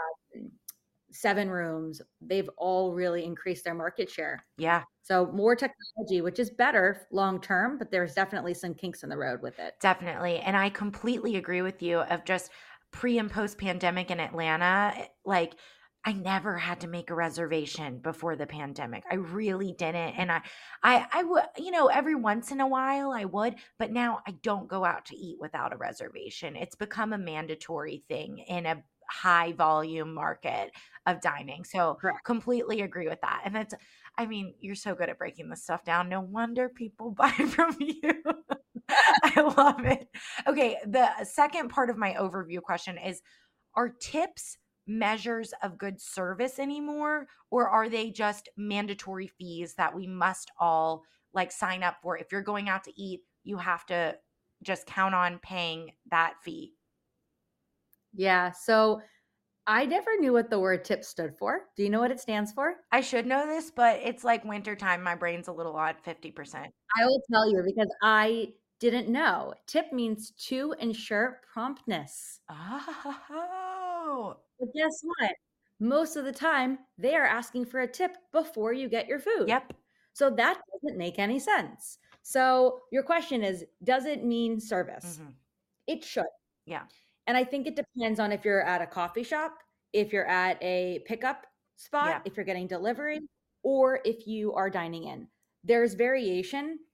SevenRooms, they've all really increased their market share. Yeah. So more technology, which is better long term, but there's definitely some kinks in the road with it. Definitely. And I completely agree with you of just pre and post pandemic in Atlanta, eh, like I never had to make a reservation before the pandemic. I really didn't. And I I I would, you know, every once in a while I would, but now I don't go out to eat without a reservation. It's become a mandatory thing in a high volume market of dining. So Correct. completely agree with that. And it's I mean, you're so good at breaking this stuff down. No wonder people (laughs) buy from you. (laughs) I love it. Okay, the second part of my overview question is are tips measures of good service anymore or are they just mandatory fees that we must all like sign up for if you're going out to eat you have to just count on paying that fee Yeah. So I never knew what the word tip stood for. Do you know what it stands for? i should know this but it's like wintertime my brain's a little odd 50% I will tell you because I didn't know. Tip means to ensure promptness. Ah, oh But guess what? Most of the time, they are asking for a tip before you get your food. yep So that doesn't make any sense. So your question is Does it mean service? Mhm. It should. Yeah. And I think it depends on if you're at a coffee shop, if you're at a pickup spot, Yeah. if you're getting delivery, or if you are dining in. There's variation,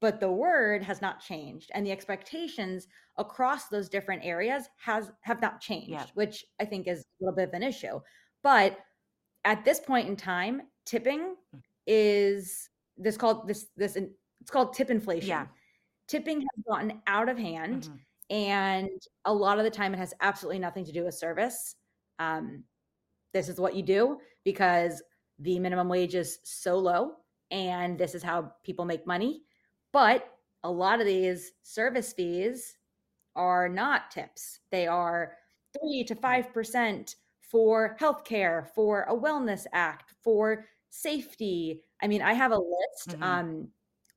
but the word has not changed. And the expectations across those different areas has have not changed, which I think is a little bit of an issue. But at this point in time, tipping Mm. is this called this this it's called tip inflation. Yeah. Tipping has gotten out of hand Mhm. and a lot of the time it has absolutely nothing to do with service um, this is what you do because the minimum wage is so low and this is how people make money but a lot of these service fees are not tips. They are 3 to 5% for healthcare for a wellness act for safety. I mean i have a list Mhm. um,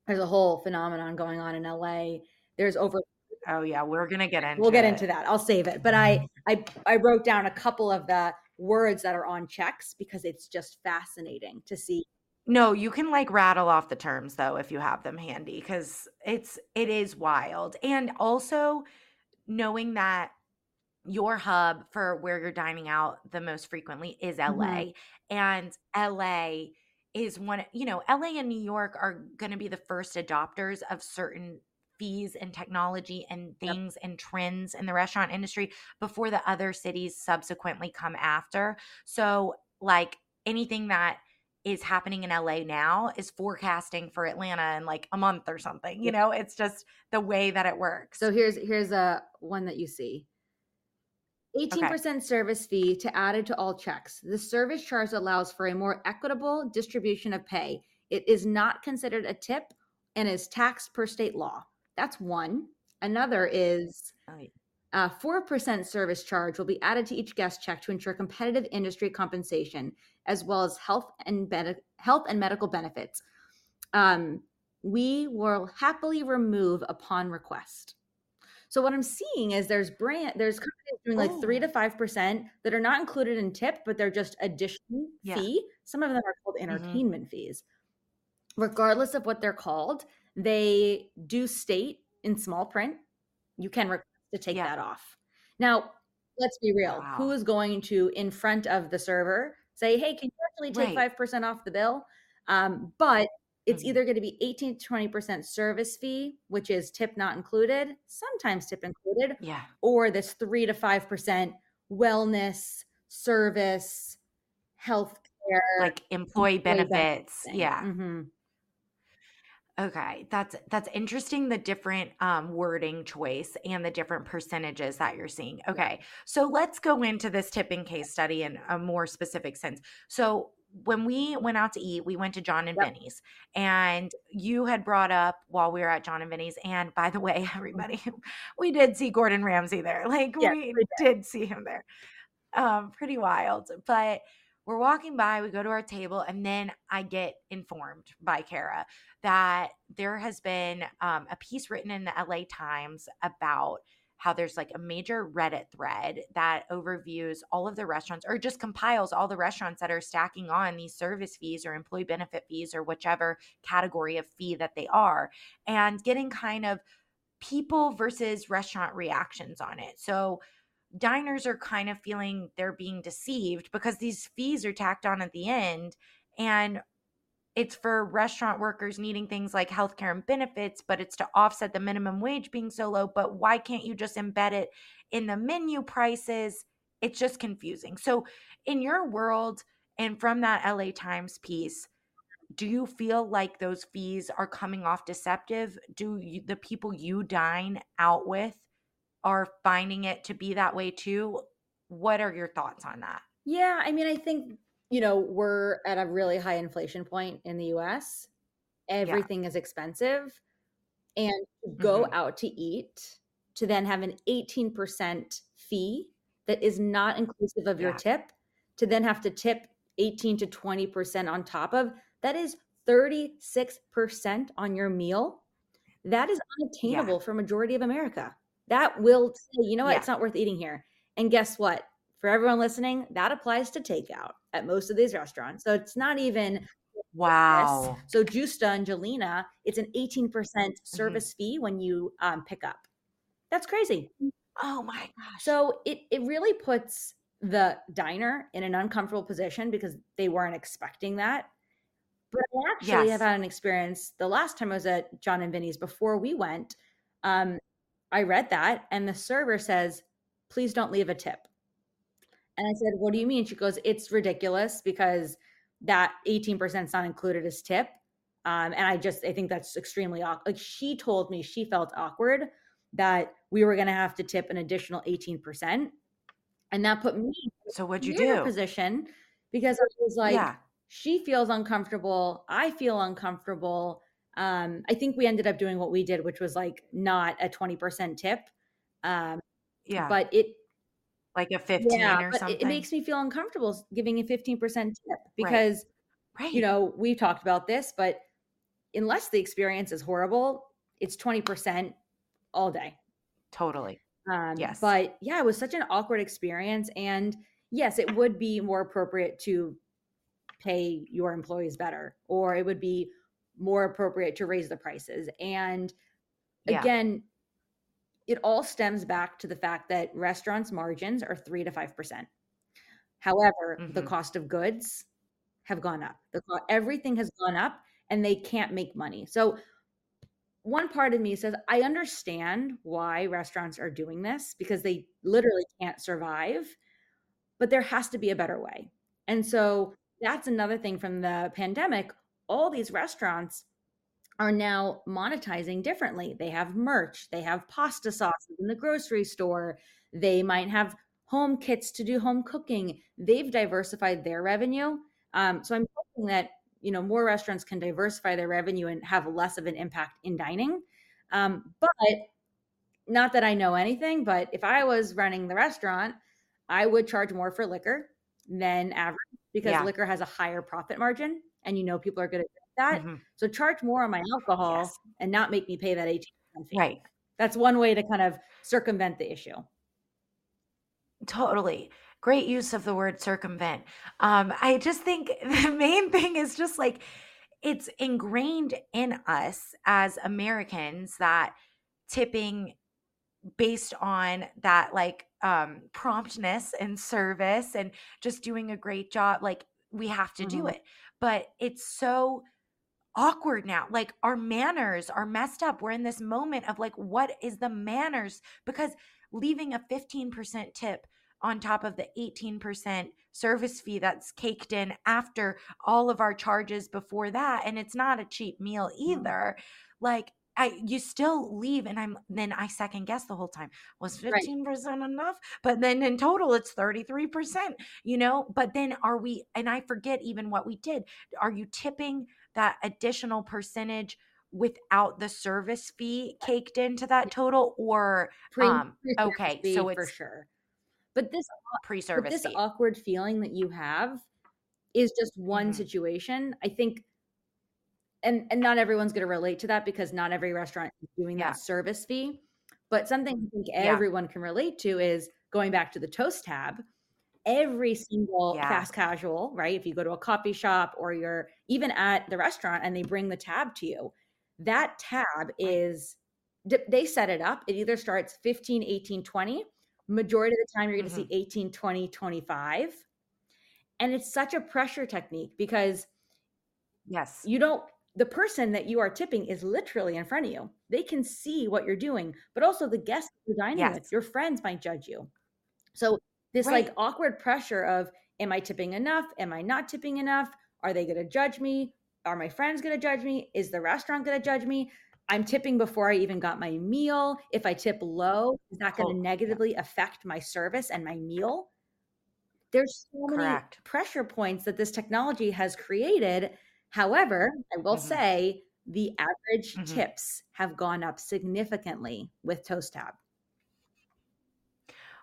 there's a whole phenomenon going on in la there's over oh yeah we're gonna get into we'll get it. into that. I'll save it. But i i i wrote down a couple of the words that are on checks because it's just fascinating to see No, you can like rattle off the terms though if you have them handy because it's it is wild. And also knowing that your hub for where you're dining out the most frequently is LA. Mhm. And LA is one, you know, LA and New York are going to be the first adopters of certain fees and technology and Yep. things and trends in the restaurant industry before the other cities subsequently come after. So, like anything that is happening in LA now is forecasting for Atlanta in like a month or something. You know, it's just the way that it works. so here's here's a one that you see. 18% service fee to added to all checks. The service charge allows for a more equitable distribution of pay. It is not considered a tip and is taxed per state law. That's one. Another is oh, Oh. Uh, 4% service charge will be added to each guest check to ensure competitive industry compensation, as well as health and, health and medical benefits. Um, we will happily remove upon request. So what I'm seeing is there's brand there's companies doing like three to five percent that are not included in tip, but they're just addition Yeah. fee. Some of them are called Mhm. entertainment fees. Regardless of what they're called, they do state in small print you can request to take Yeah. that off. Now, let's be real. Wow. Who is going to, in front of the server, say, hey, can you actually take Right. 5% off the bill? Um, but it's Mhm. either going to be 18 to 20% service fee, which is tip not included, sometimes tip included, Yeah. or this 3 to 5% wellness, service, health care. Like employee benefits. benefits Yeah. Mhm. Okay, that's that's interesting the different um wording choice and the different percentages that you're seeing. Okay. So let's go into this tipping case study in a more specific sense. So when we went out to eat, we went to Jon and Yep. Vinny's. And you had brought up while we were at Jon and Vinny's and by the way, (laughs) everybody, we did see Gordon Ramsay there. Like Yes, we we did see him there. Um pretty wild. But we're walking by, we go to our table, and then I get informed by Cara that there has been um, a piece written in the LA Times about how there's like a major Reddit thread that overviews all of the restaurants or just compiles all the restaurants that are stacking on these service fees or employee benefit fees or whichever category of fee that they are and getting kind of people versus restaurant reactions on it. So diners are kind of feeling they're being deceived because these fees are tacked on at the end and it's for restaurant workers needing things like healthcare and benefits, but it's to offset the minimum wage being so low. But why can't you just embed it in the menu prices? It's just confusing. So, in your world, and from that LA Times piece, do you feel like those fees are coming off deceptive? Do you, the people you dine out with are finding it to be that way too? What are your thoughts on that? Yeah, I mean, I think you know, we're at a really high inflation point in the US. Everything yeah. is expensive. And go mm-hmm. out to eat, to then have an 18% fee that is not inclusive of your tip, to then have to tip 18 to 20% on top of, that is 36% on your meal. That is unattainable yeah. for majority of America. That will say, you know what, it's not worth eating here. And guess what? For everyone listening, that applies to takeout at most of these restaurants. So it's not even wow. So Gjusta Gjelina, it's an 18% mm-hmm. service mm-hmm. fee when you um, pick up. That's crazy. Oh my gosh. So it it really puts the diner in an uncomfortable position because they weren't expecting that. But I actually yes. have had an experience the last time I was at Jon and Vinny's before we went. Um, I read that and the server says, please don't leave a tip. And I said, What do you mean? She goes, It's ridiculous because that 18% is not included as tip. Um, and I just, I think that's extremely awkward. Like she told me she felt awkward that we were going to have to tip an additional 18%. And that put me so what'd you do position because I was like, yeah. she feels uncomfortable. I feel uncomfortable. Um, I think we ended up doing what we did, which was like not a 20% tip. Um, yeah. But it like a 15 yeah, or something. It, makes me feel uncomfortable giving a 15% tip because, right. Right. you know, we've talked about this, but unless the experience is horrible, it's 20% all day. Totally. Um, yes. But yeah, it was such an awkward experience. And yes, it would be more appropriate to pay your employees better, or it would be more appropriate to raise the prices. And yeah. again, it all stems back to the fact that restaurants' margins are three to five percent. However, mm-hmm. the cost of goods have gone up. The everything has gone up, and they can't make money. So, one part of me says I understand why restaurants are doing this because they literally can't survive, but there has to be a better way. And so that's another thing from the pandemic. All these restaurants are now monetizing differently. They have merch, they have pasta sauces in the grocery store, they might have home kits to do home cooking. They've diversified their revenue. Um, so I'm hoping that you know more restaurants can diversify their revenue and have less of an impact in dining. Um, but not that I know anything, but if I was running the restaurant, I would charge more for liquor than average because yeah. liquor has a higher profit margin, and you know people are going to do that. Mm-hmm. So charge more on my alcohol yes. and not make me pay that 18 fee. Right. That's one way to kind of circumvent the issue. Totally. Great use of the word circumvent. Um, I just think (laughs) the main thing is just like it's ingrained in us as Americans that tipping based on that like um promptness and service and just doing a great job like we have to mm-hmm. do it but it's so awkward now. Like our manners are messed up. We're in this moment of like, what is the manners? Because leaving a 15% tip on top of the 18% service fee that's caked in after all of our charges before that. And it's not a cheap meal mm. either. Like, I you still leave and I'm then I second guess the whole time. Was 15% right. enough? But then in total it's 33%, you know? But then are we and I forget even what we did. Are you tipping that additional percentage without the service fee caked into that total or um okay so it's for sure but this pre-service this fee. awkward feeling that you have is just one mm-hmm. situation i think and and not everyone's going to relate to that because not every restaurant is doing yeah. that service fee But something I think Yeah. everyone can relate to is going back to the toast tab. Every single Yeah. fast casual, right? If you go to a coffee shop or you're even at the restaurant and they bring the tab to you, that tab is they set it up. It either starts 15, 18, 20. Majority of the time, you're going to Mhm. see 18, 20, 25. And it's such a pressure technique because Yes. you don't the person that you are tipping is literally in front of you. They can see what you're doing but also the guests you're dining Yes. with your friends might judge you. So this Right. like awkward pressure of am i tipping enough? Am i not tipping enough? Are they going to judge me? Are my friends going to judge me? Is the restaurant going to judge me? I'm tipping before i even got my meal. If i tip low is that going Oh, to yeah. negatively affect my service and my meal? There's so many pressure points that this technology has created. However, I will Mhm. say the average Mhm. tips have gone up significantly with Toast Tab.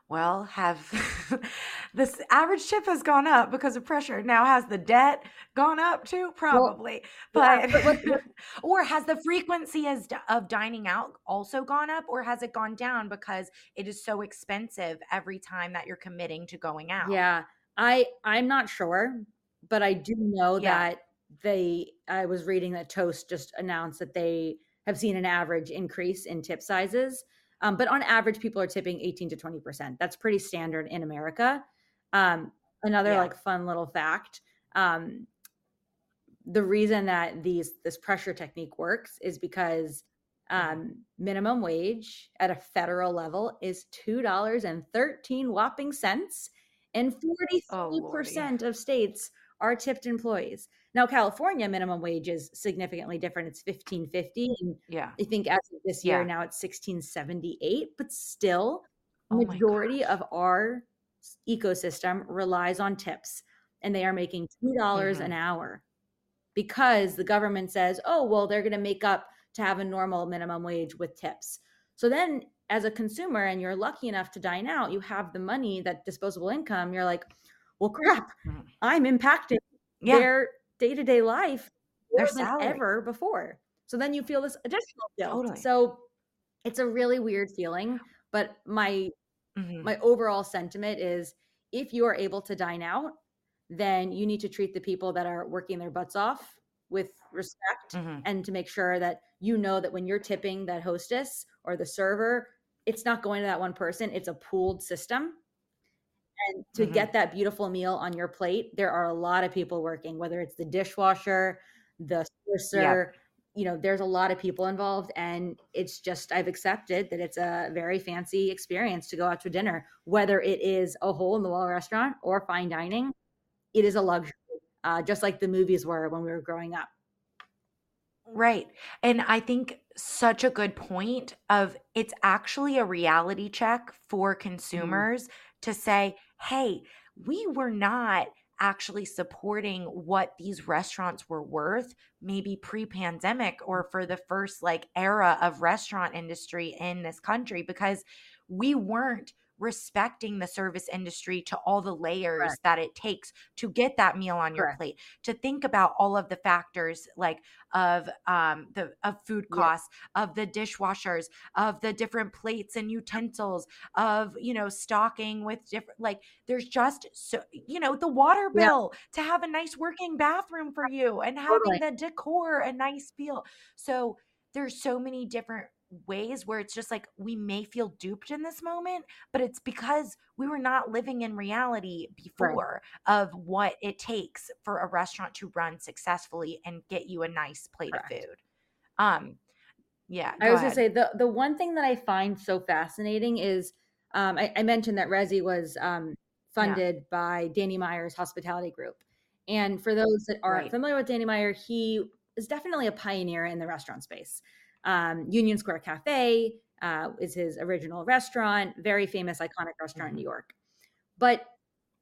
Well, have (laughs) this average tip has gone up because of pressure. Now has the debt gone up too? Probably. yeah, But but what- what- (laughs) or has the frequency as of dining out also gone up or has it gone down because it is so expensive every time that you're committing to going out? Yeah, I I'm not sure, but I do know Yeah. that they I was reading that Toast just announced that they have seen an average increase in tip sizes. Um, but on average, people are tipping 18 to 20%. That's pretty standard in America. Um, another Yeah. like fun little fact. Um, the reason that these this pressure technique works is because Mhm. um, minimum wage at a federal level is two dollars and thirteen whopping cents, and forty Oh, three Lordy. percent of states are tipped employees. Now, California minimum wage is significantly different. It's fifteen fifty, and Yeah. I think as of this year Yeah. now it's sixteen seventy eight. But still, Oh majority of our ecosystem relies on tips, and they are making two dollars Mhm. an hour because the government says, oh, well, they're going to make up to have a normal minimum wage with tips. So then, as a consumer, and you're lucky enough to dine out, you have the money, that disposable income, you're like, well, crap, Mhm. I'm impacted. Yeah. their day to day life Their more than salary. ever before. So then you feel this additional guilt. Totally. So it's a really weird feeling. But my Mhm. my overall sentiment is if you are able to dine out, then you need to treat the people that are working their butts off with respect Mhm. and to make sure that you know that when you're tipping that hostess or the server, it's not going to that one person, it's a pooled system. And to Mhm. get that beautiful meal on your plate, there are a lot of people working, whether it's the dishwasher, the busser, you know, there's a lot of people involved. And it's just, I've accepted that it's a very fancy experience to go out to dinner, whether it is a hole in the wall restaurant or fine dining, it is a luxury, uh, just like the movies were when we were growing up. Right. And I think such a good point of it's actually a reality check for consumers to say, "Hey, we were not actually supporting what these restaurants were worth maybe pre-pandemic or for the first like era of restaurant industry in this country because we weren't respecting the service industry to all the layers Correct. that it takes to get that meal on your plate to think about all of the factors like of um the of food Yeah. costs of the dishwashers of the different plates and utensils of you know stocking with different like there's just so you know the water Yeah. bill to have a nice working bathroom for you and having Totally. the decor a nice feel so there's so many different ways where it's just like we may feel duped in this moment but it's because we were not living in reality before of what it takes for a restaurant to run successfully and get you a nice plate Correct. of food um yeah I go was going to say the the one thing that I find so fascinating is um, I, I mentioned that Resy was um, funded by Danny Meyer's Hospitality Group, and for those that aren't Right. familiar with Danny Meyer, he is definitely a pioneer in the restaurant space. Um, Union Square Cafe uh, is his original restaurant, very famous, iconic restaurant in New York. But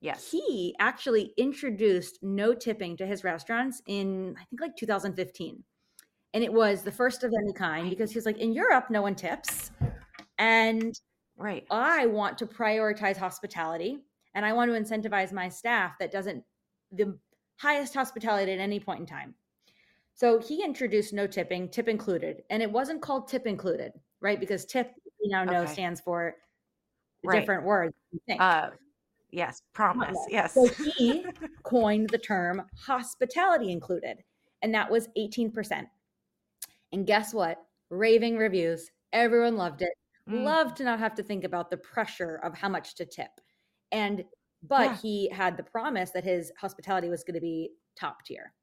yes he actually introduced no tipping to his restaurants in I think like 2015. And it was the first of any kind because he was like, in Europe, no one tips. And right I want to prioritize hospitality and I want to incentivize my staff that doesn't the highest hospitality at any point in time. So he introduced no tipping, tip included, and it wasn't called tip included, right? Because tip we now know Okay. stands for Right. different word. Uh, yes, promise. Promise. Yes. So (laughs) he coined the term hospitality included, and that was 18%. And guess what? Raving reviews. Everyone loved it. Mm, Loved to not have to think about the pressure of how much to tip. And but Yeah. he had the promise that his hospitality was going to be top tier.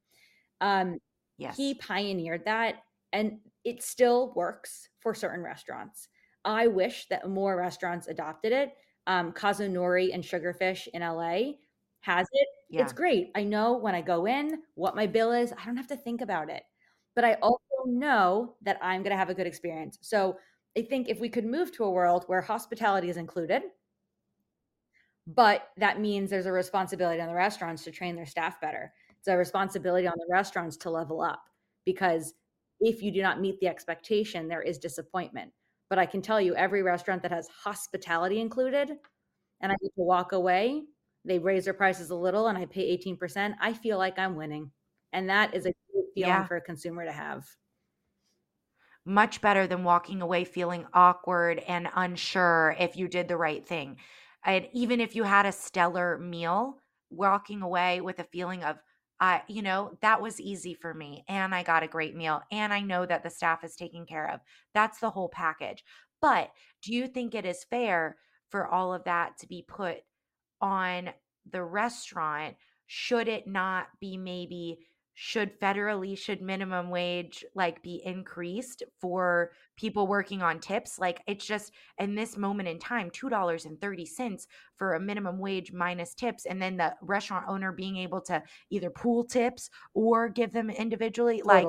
Um, yes. he pioneered that and it still works for certain restaurants. I wish that more restaurants adopted it. Um, KazuNori and Sugarfish in la has it. Yeah. it's great. I know when i go in what my bill is. I don't have to think about it. But i also know that i'm going to have a good experience. So i think if we could move to a world where hospitality is included but that means there's a responsibility on the restaurants to train their staff better a responsibility on the restaurants to level up because if you do not meet the expectation, there is disappointment. But I can tell you, every restaurant that has hospitality included, and I get to walk away, they raise their prices a little, and I pay 18%, I feel like I'm winning. And that is a great feeling Yeah. for a consumer to have. Much better than walking away feeling awkward and unsure if you did the right thing. And even if you had a stellar meal, walking away with a feeling of, I, you know, that was easy for me and I got a great meal and I know that the staff is taken care of. That's the whole package. But do you think it is fair for all of that to be put on the restaurant? Should it not be maybe should federally should minimum wage like be increased for people working on tips like it's just in this moment in time $2.30 for a minimum wage minus tips and then the restaurant owner being able to either pool tips or give them individually like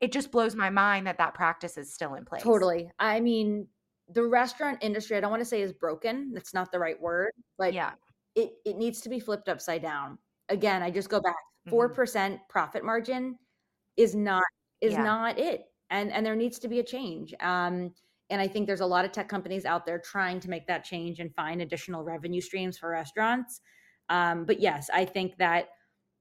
it just blows my mind that that practice is still in place Totally. I mean, the restaurant industry, I don't want to say is broken. That's not the right word, but yeah it, it needs to be flipped upside down. Again, I just go back. Four Mhm. percent profit margin is not is Yeah. not it. And and there needs to be a change. Um and I think there's a lot of tech companies out there trying to make that change and find additional revenue streams for restaurants. Um, but yes, I think that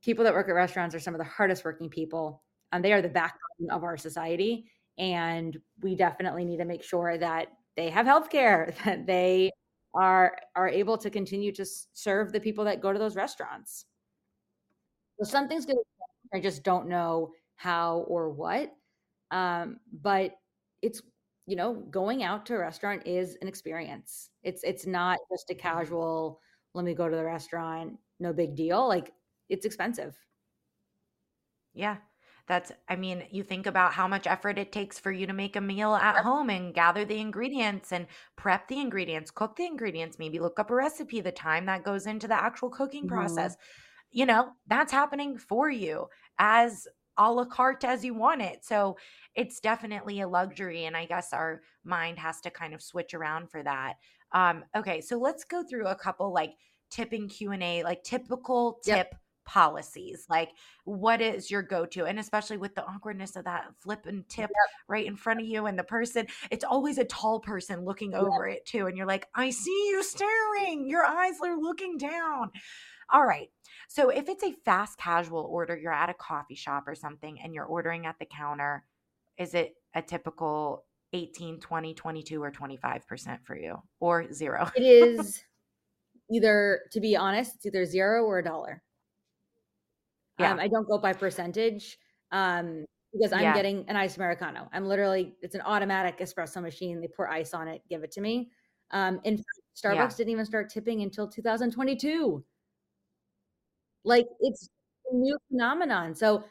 people that work at restaurants are some of the hardest working people, and they are the backbone of our society. And we definitely need to make sure that they have health care, (laughs) that they are are able to continue to serve the people that go to those restaurants. So something's going to I just don't know how or what. Um, but it's you know going out to a restaurant is an experience. It's it's not just a casual. Let me go to the restaurant. No big deal. Like it's expensive. Yeah. That's, I mean, you think about how much effort it takes for you to make a meal at home and gather the ingredients and prep the ingredients, cook the ingredients, maybe look up a recipe, the time that goes into the actual cooking Mhm. process. You know, that's happening for you as a la carte as you want it. So it's definitely a luxury. And I guess our mind has to kind of switch around for that. Um, okay, so let's go through a couple like tipping Q&A, like typical Yep. tip policies. Like what is your go-to and especially with the awkwardness of that flip and tip right in front of you and the person it's always a tall person looking Yep. over it too and you're like i see you staring your eyes are looking down all right so if it's a fast casual order you're at a coffee shop or something and you're ordering at the counter is it a typical 18 20 22 or 25% for you or zero It is either, to be honest, it's either zero or a dollar. Yeah. Um, I don't go by percentage um, because I'm Yeah. getting an iced Americano. I'm literally, it's an automatic espresso machine. They pour ice on it, give it to me. Um, in fact, Starbucks Yeah. didn't even start tipping until 2022. Like it's a new phenomenon. So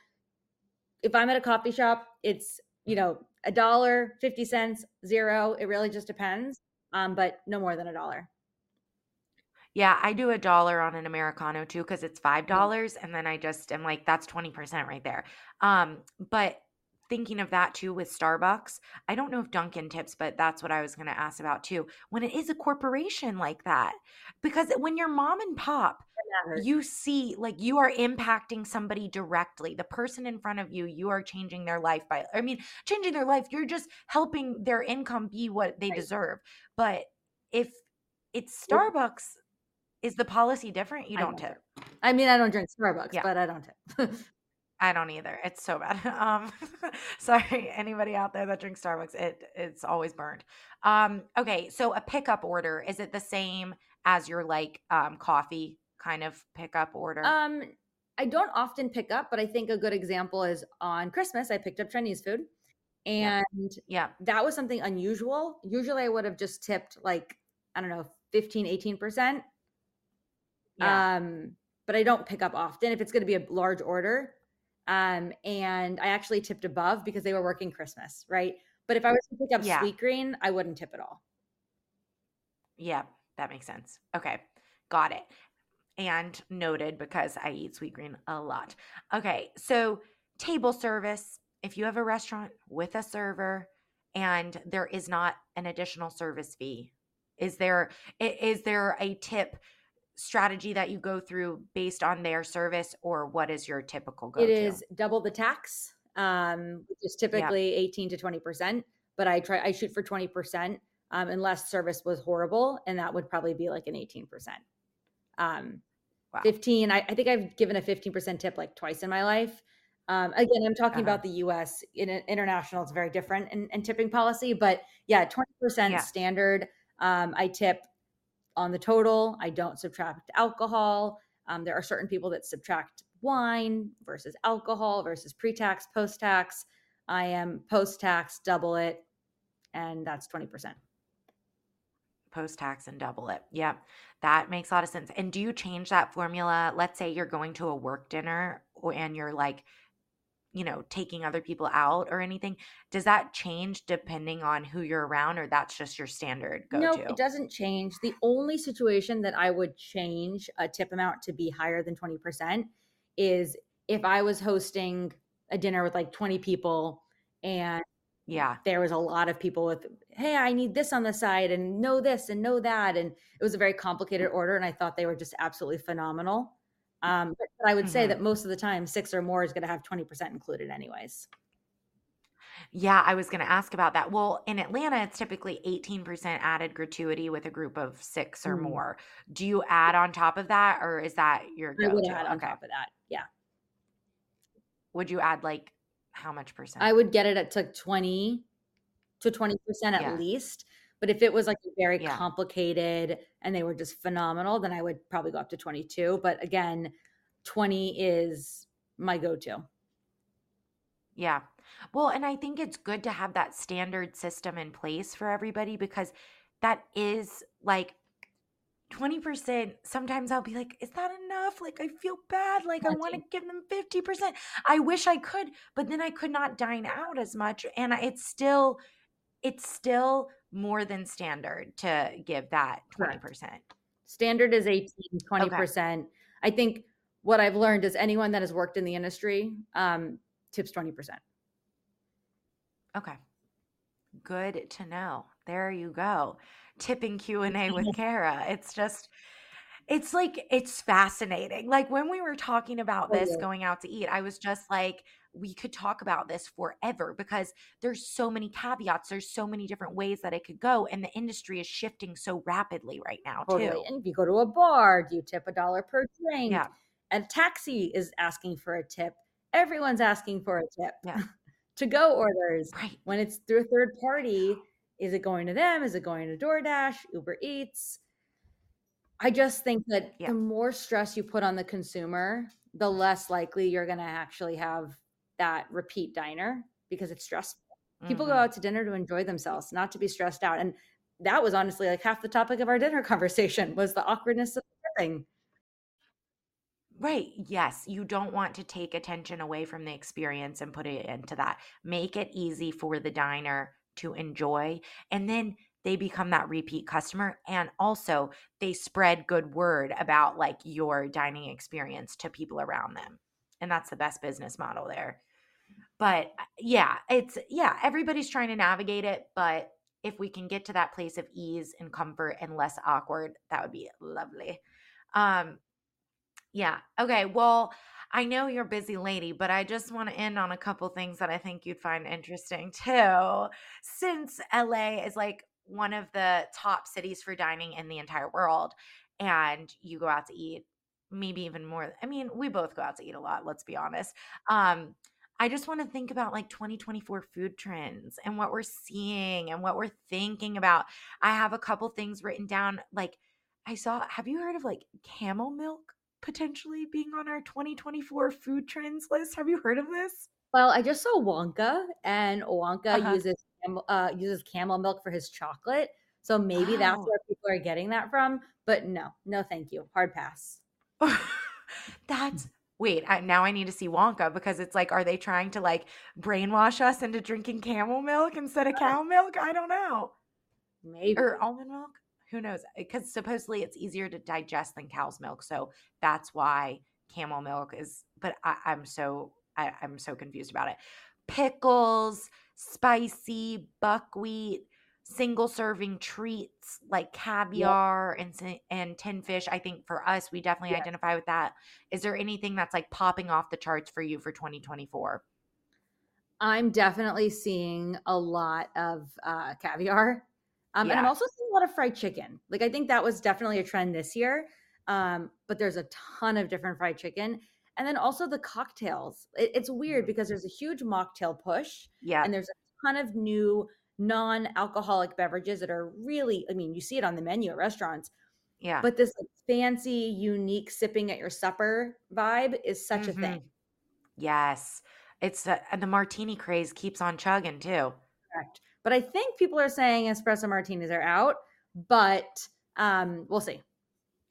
if I'm at a coffee shop, it's, you know, a dollar, 50 cents, zero. It really just depends. Um, but no more than a dollar. Yeah, I do a dollar on an Americano too because it's five Mm. dollars, and then I just am like, that's twenty percent right there. Um, but thinking of that too with Starbucks, I don't know if Dunkin' tips, but that's what I was going to ask about too. When it is a corporation like that, because when you're mom and pop, you see like you are impacting somebody directly. The person in front of you, you are changing their life by. I mean, changing their life. You're just helping their income be what they Right. deserve. But if it's Starbucks is the policy different? You don't don't tip. I mean, I don't drink Starbucks, Yeah. but I don't tip. (laughs) I don't either. It's so bad. (laughs) Um, (laughs) sorry, anybody out there that drinks Starbucks, it it's always burned. Um, okay, so a pickup order is it the same as your like um coffee kind of pickup order? Um, I don't often pick up, but I think a good example is on Christmas. I picked up Chinese food, and yeah, that was something unusual. Usually, I would have just tipped like I don't know, 15, 18 percent. yeah, Um, but I don't pick up often if it's going to be a large order. Um, and I actually tipped above because they were working Christmas, right? But if I was to pick up yeah, Sweetgreen, I wouldn't tip at all. yeah. That makes sense. Okay, got it. And noted because I eat Sweetgreen a lot. Okay, so table service. If you have a restaurant with a server and there is not an additional service fee, is there is there a tip strategy that you go through based on their service, or what is your typical go It is double the tax, um, which is Yeah. typically 18 to 20%, but I try I shoot for 20% um, unless service was horrible, and that would probably be like an 18%. Um, Wow. 15, I, I think I've given a 15% tip like twice in my life. Um, again, I'm talking Uh-huh. about the US. In international, it's very different in, in tipping policy, but yeah, 20% Yeah. standard. Um, I tip on the total. I don't subtract alcohol. Um, there are certain people that subtract wine versus alcohol versus pre tax, post tax. I am post tax, double it, and that's 20%. Post tax and double it. Yeah, that makes a lot of sense. And do you change that formula? Let's say you're going to a work dinner and you're like, you know, taking other people out or anything. Does that change depending on who you're around, or that's just your standard go to? it doesn't change. The only situation that I would change a tip amount to be higher than 20% is if I was hosting a dinner with like 20 people and Yeah. there was a lot of people with, hey, I need this on the side and know this and know that. And it was a very complicated order. And I thought they were just absolutely phenomenal. Um, but, but I would say hmm that most of the time, six or more is going to have 20% included, anyways. Yeah, I was going to ask about that. Well, in Atlanta, it's typically 18% added gratuity with a group of six or Mm. more. Do you add on top of that, or is that your I go would to? add on Okay. top of that. Yeah. Would you add like how much percent? I would get it at to 20 to 20% at Yeah. least. But if it was like very Yeah. complicated and they were just phenomenal, then I would probably go up to 22. But again, 20 is my go to. Yeah. Well, and I think it's good to have that standard system in place for everybody because that is like 20%. Sometimes I'll be like, is that enough? Like, I feel bad. Like, I want to give them 50%. I wish I could, but then I could not dine out as much. And it's still, it's still more than standard to give that 20%. Standard is 18, 20%. I think what I've learned is anyone that has worked in the industry um, tips 20%. Okay. Good to know. There you go. Tipping Q&A with (laughs) Cara. It's just it's like it's fascinating. Like when we were talking about Oh, this going out to eat, I was just like we could talk about this forever because there's so many caveats, there's so many different ways that it could go and the industry is shifting so rapidly right now Totally. too. And if you go to a bar, do you tip a dollar per drink? Yeah. A taxi is asking for a tip. Everyone's asking for a tip. Yeah. (laughs) to go orders, Right. when it's through a third party, is it going to them? Is it going to DoorDash, Uber Eats? I just think that Yeah. the more stress you put on the consumer, the less likely you're going to actually have that repeat diner because it's stressful. People go Mhm. out to dinner to enjoy themselves, not to be stressed out. And that was honestly like half the topic of our dinner (laughs) conversation was the awkwardness of the thing. Right. Yes. You don't want to take attention away from the experience and put it into that. Make it easy for the diner to enjoy. And then they become that repeat customer. And also, they spread good word about like your dining experience to people around them. And that's the best business model there. But uh, yeah, it's, yeah, everybody's trying to navigate it. But if we can get to that place of ease and comfort and less awkward, that would be lovely. Um, yeah. Okay. Well, I know you're a busy lady, but I just want to end on a couple things that I think you'd find interesting (laughs) too. Since LA is like one of the top cities for dining in the entire world, and you go out to eat maybe even more. I mean, we both go out to eat a lot, let's be honest. Um, I just want to think about like 2024 food trends and what we're seeing and what we're thinking about. I have a couple things written down. Like, I saw, have you heard of like camel milk potentially being on our 2024 food trends list? Have you heard of this? Well, I just saw Wonka, and Wonka Uh-huh. uses camel, uh, uses camel milk for his chocolate. So maybe that's Oh. where people are getting that from. But no, no, thank you. Hard pass. (laughs) That's wait, I, now I need to see Wonka because it's like, are they trying to like brainwash us into drinking camel milk instead of cow milk? I don't know. Maybe. Or almond milk? Who knows? Uh, because supposedly it's easier to digest than cow's milk. So that's why camel milk is, but I, I'm so, I, I'm so confused about it. Pickles, spicy, buckwheat, single serving treats like caviar and and tin fish. I think for us, we definitely identify with that. Is there anything that's like popping off the charts for you for 2024? I'm definitely seeing a lot of uh, caviar. Um, And I'm also seeing a lot of fried chicken. Like, I think that was definitely a trend this year. Um, but there's a ton of different fried chicken. And then also the cocktails. It, it's weird Mhm. because there's a huge mocktail push, Yeah. and there's a ton of new non alcoholic beverages that are really, I mean, you see it on the menu at restaurants, yeah. but this like, fancy, unique sipping at your supper vibe is such a thing. Yes. It's uh, and the martini craze keeps on chugging too. Correct. But I think people are saying espresso martinis are out, but um, we'll see.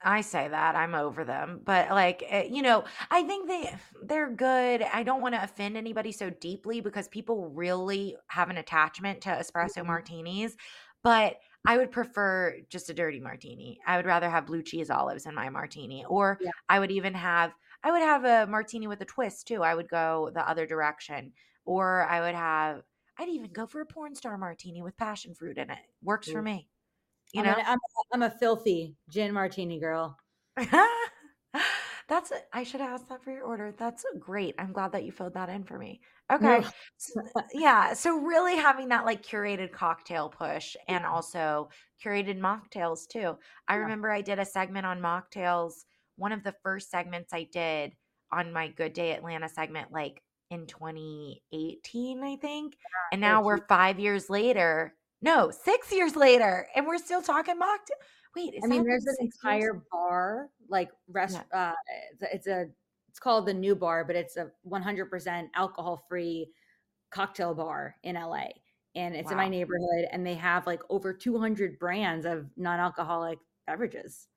I say that I'm over them, but like eh, you know, I think they they're good. I don't want to offend anybody so deeply because people really have an attachment to espresso Mhm. martinis, but I would prefer just a dirty martini. I would rather have blue cheese olives in my martini or Yeah. I would even have I would have a martini with a twist too. I would go the other direction or I would have I'd even go for a porn star martini with passion fruit in it. Works for me. You I'm, know? an- I'm, I'm a filthy gin martini girl. (laughs) That's. I should have asked that for your order. That's great. I'm glad that you filled that in for me. Okay. No. S- yeah. So really having that like curated cocktail push and also curated mocktails too. I Yeah. remember I did a segment on mocktails, one of the first segments I did on my Good Day Atlanta segment, like in 2018, I think. And now we're five years later. No, six years later, and we're still talking mocktail. Wait, I mean, there's an six years? entire bar, like rest. Uh, it's, a, it's a, it's called the New Bar, but it's a 100% alcohol-free cocktail bar in LA, and it's in my neighborhood, and they have like over 200 brands of non-alcoholic beverages.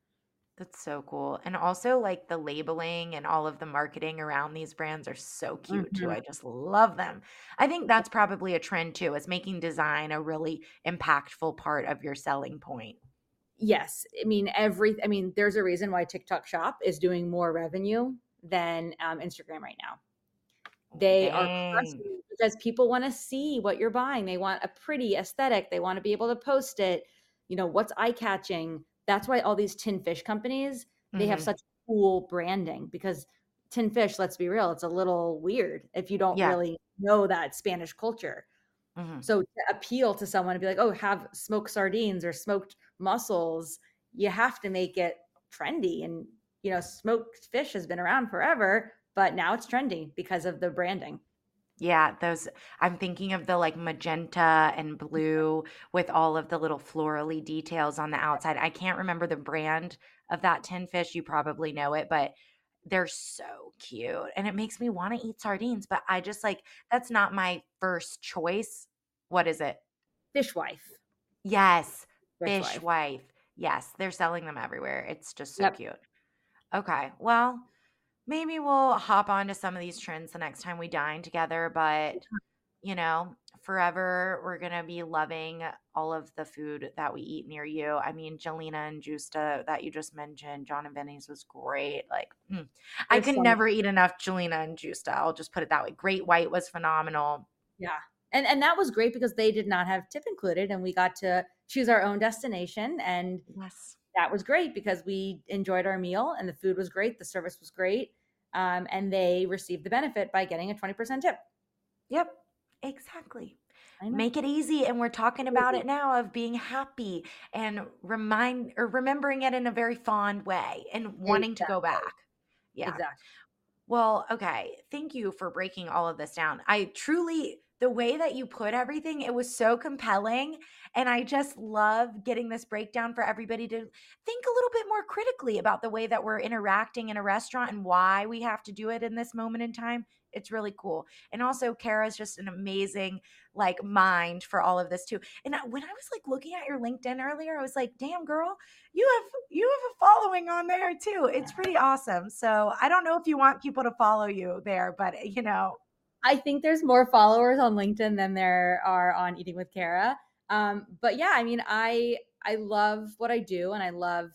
That's so cool. And also like the labeling and all of the marketing around these brands are so cute too. Mhm. I just love them. I think that's probably a trend too, is making design a really impactful part of your selling point. Yes, I mean every. I mean, there's a reason why TikTok Shop is doing more revenue than um, Instagram right now. They are Dang. because people want to see what you're buying. They want a pretty aesthetic. They want to be able to post it. You know what's eye catching. That's why all these tin fish companies they have Mhm. such cool branding because tin fish. Let's be real, it's a little weird if you don't Yeah. really know that Spanish culture. Mhm. So to appeal to someone to be like, oh, have smoked sardines or smoked mussels, you have to make it trendy. And you know, smoked fish has been around forever, but now it's trendy because of the branding. Yeah, those I'm thinking of the like magenta and blue with all of the little florally details on the outside. I can't remember the brand of that tin fish. You probably know it, but they're so cute. And it makes me want to eat sardines, but I just like that's not my first choice. What is it? Fishwife. Yes, Fishwife. Fish wife. Wife. Yes, they're selling them everywhere. It's just so Yep. cute. Okay, well, maybe we'll hop on to some of these trends the next time we dine together, but you know, forever we're gonna be loving all of the food that we eat near you. I mean, Gjelina and Gjusta that you just mentioned, Jon and Vinny's was great. Like, mm, I could so never eat enough Gjelina and Gjusta. I'll just put it that way. Great White was phenomenal. Yeah. And and that was great because they did not have tip included and we got to choose our own destination and Yes. That was great because we enjoyed our meal and the food was great, the service was great. Um, and they received the benefit by getting a 20% tip. Yep. Exactly. Make it easy and we're talking about it now of being happy and remind or remembering it in a very fond way and wanting to go back Yeah. Exactly. Well, okay. Thank you for breaking all of this down. I truly, the way that you put everything, it was so compelling. And I just love getting this breakdown for everybody to think a little bit more critically about the way that we're interacting in a restaurant and why we have to do it in this moment in time. It's really cool. And also, Cara's just an amazing like mind for all of this too. And uh, when I was like looking at your LinkedIn earlier, I was like, damn girl, you have you have a following on there too. It's pretty awesome. So I don't know if you want people to follow you there, but eh, you know. I think there's more followers on LinkedIn than there are on Eating with Cara. Um, but yeah, I mean, I I love what I do and I love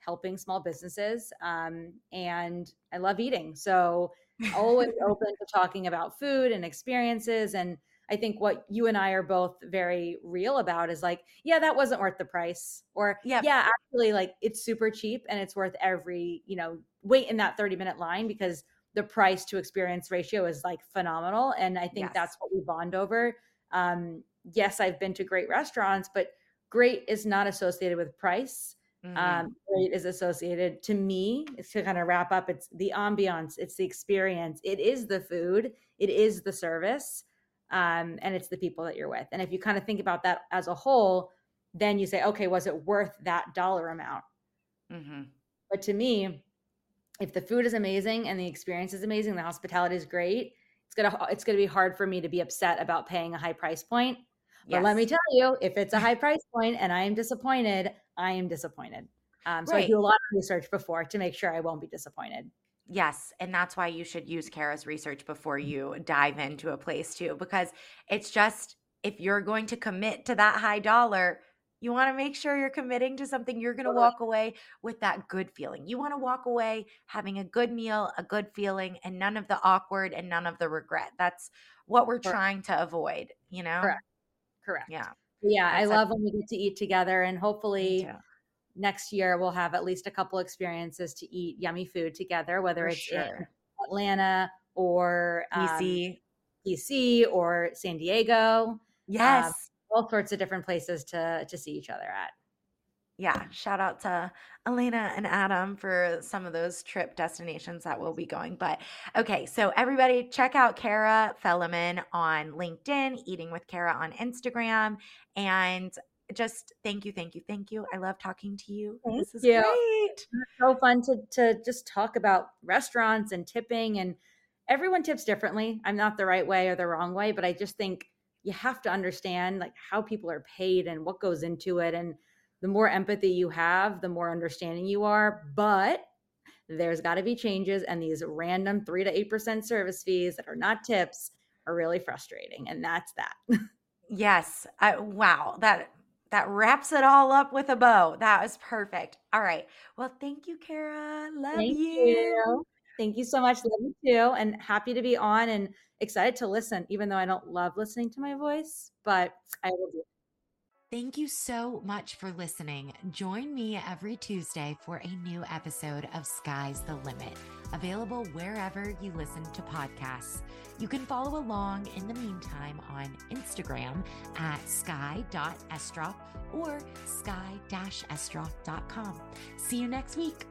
helping small businesses. Um, and I love eating. So (laughs) always open to talking about food and experiences and I think what you and I are both very real about is like, yeah, that wasn't worth the price. Or yep. yeah, actually like it's super cheap and it's worth every, you know, wait in that 30 minute line because the price to experience ratio is like phenomenal. And I think yes. that's what we bond over. Um, yes, I've been to great restaurants, but great is not associated with price. Mm-hmm. Um, great is associated to me to kind of wrap up. It's the ambiance, it's the experience, it is the food, it is the service um, and it's the people that you're with. And if you kind of think about that as a whole, then you say, okay, was it worth that dollar amount? Mm-hmm. But to me, if the food is amazing and the experience is amazing, the hospitality is great, it's gonna it's gonna be hard for me to be upset about paying a high price point. But yes. let me tell you, if it's a (laughs) high price point and I am disappointed, I am disappointed. Um, so right. I do a lot of research before to make sure I won't be disappointed. Yes. And that's why you should use Cara's research before you dive into a place too, because it's just if you're going to commit to that high dollar, you want to make sure you're committing to something you're going to walk away with that good feeling. You want to walk away having a good meal, a good feeling, and none of the awkward and none of the regret. That's what we're Correct. trying to avoid, you know? Correct. Correct. Yeah. Yeah. That's I love when we get to eat together and hopefully next year we'll have at least a couple experiences to eat yummy food together, whether For it's sure. Atlanta or DC, um, DC or San Diego. Um, yes, um, all sorts of different places to to see each other at. Yeah, shout out to Elena and Adam for some of those trip destinations that we'll be going. But okay, so everybody check out Cara Felleman on LinkedIn, Eating with Cara on Instagram, and just thank you, thank you, thank you. I love talking to you. Thank this is you. great. So fun to to just talk about restaurants and tipping and everyone tips differently. I'm not the right way or the wrong way, but I just think you have to understand like how people are paid and what goes into it and the more empathy you have, the more understanding you are, but there's got to be changes and these random 3 to 8% service fees that are not tips are really frustrating and that's that. (laughs) yes. I, wow. That that wraps it all up with a bow. That was perfect. All right. Well, thank you, Cara. Love thank you. you. Thank you so much. Love you too. And happy to be on and excited to listen, even though I don't love listening to my voice, but I will do Thank you so much for listening. Join me every Tuesday for a new episode of Skye's the Limit, available wherever you listen to podcasts. You can follow along in the meantime on Instagram at skye.estroff or skye-estroff.com. See you next week.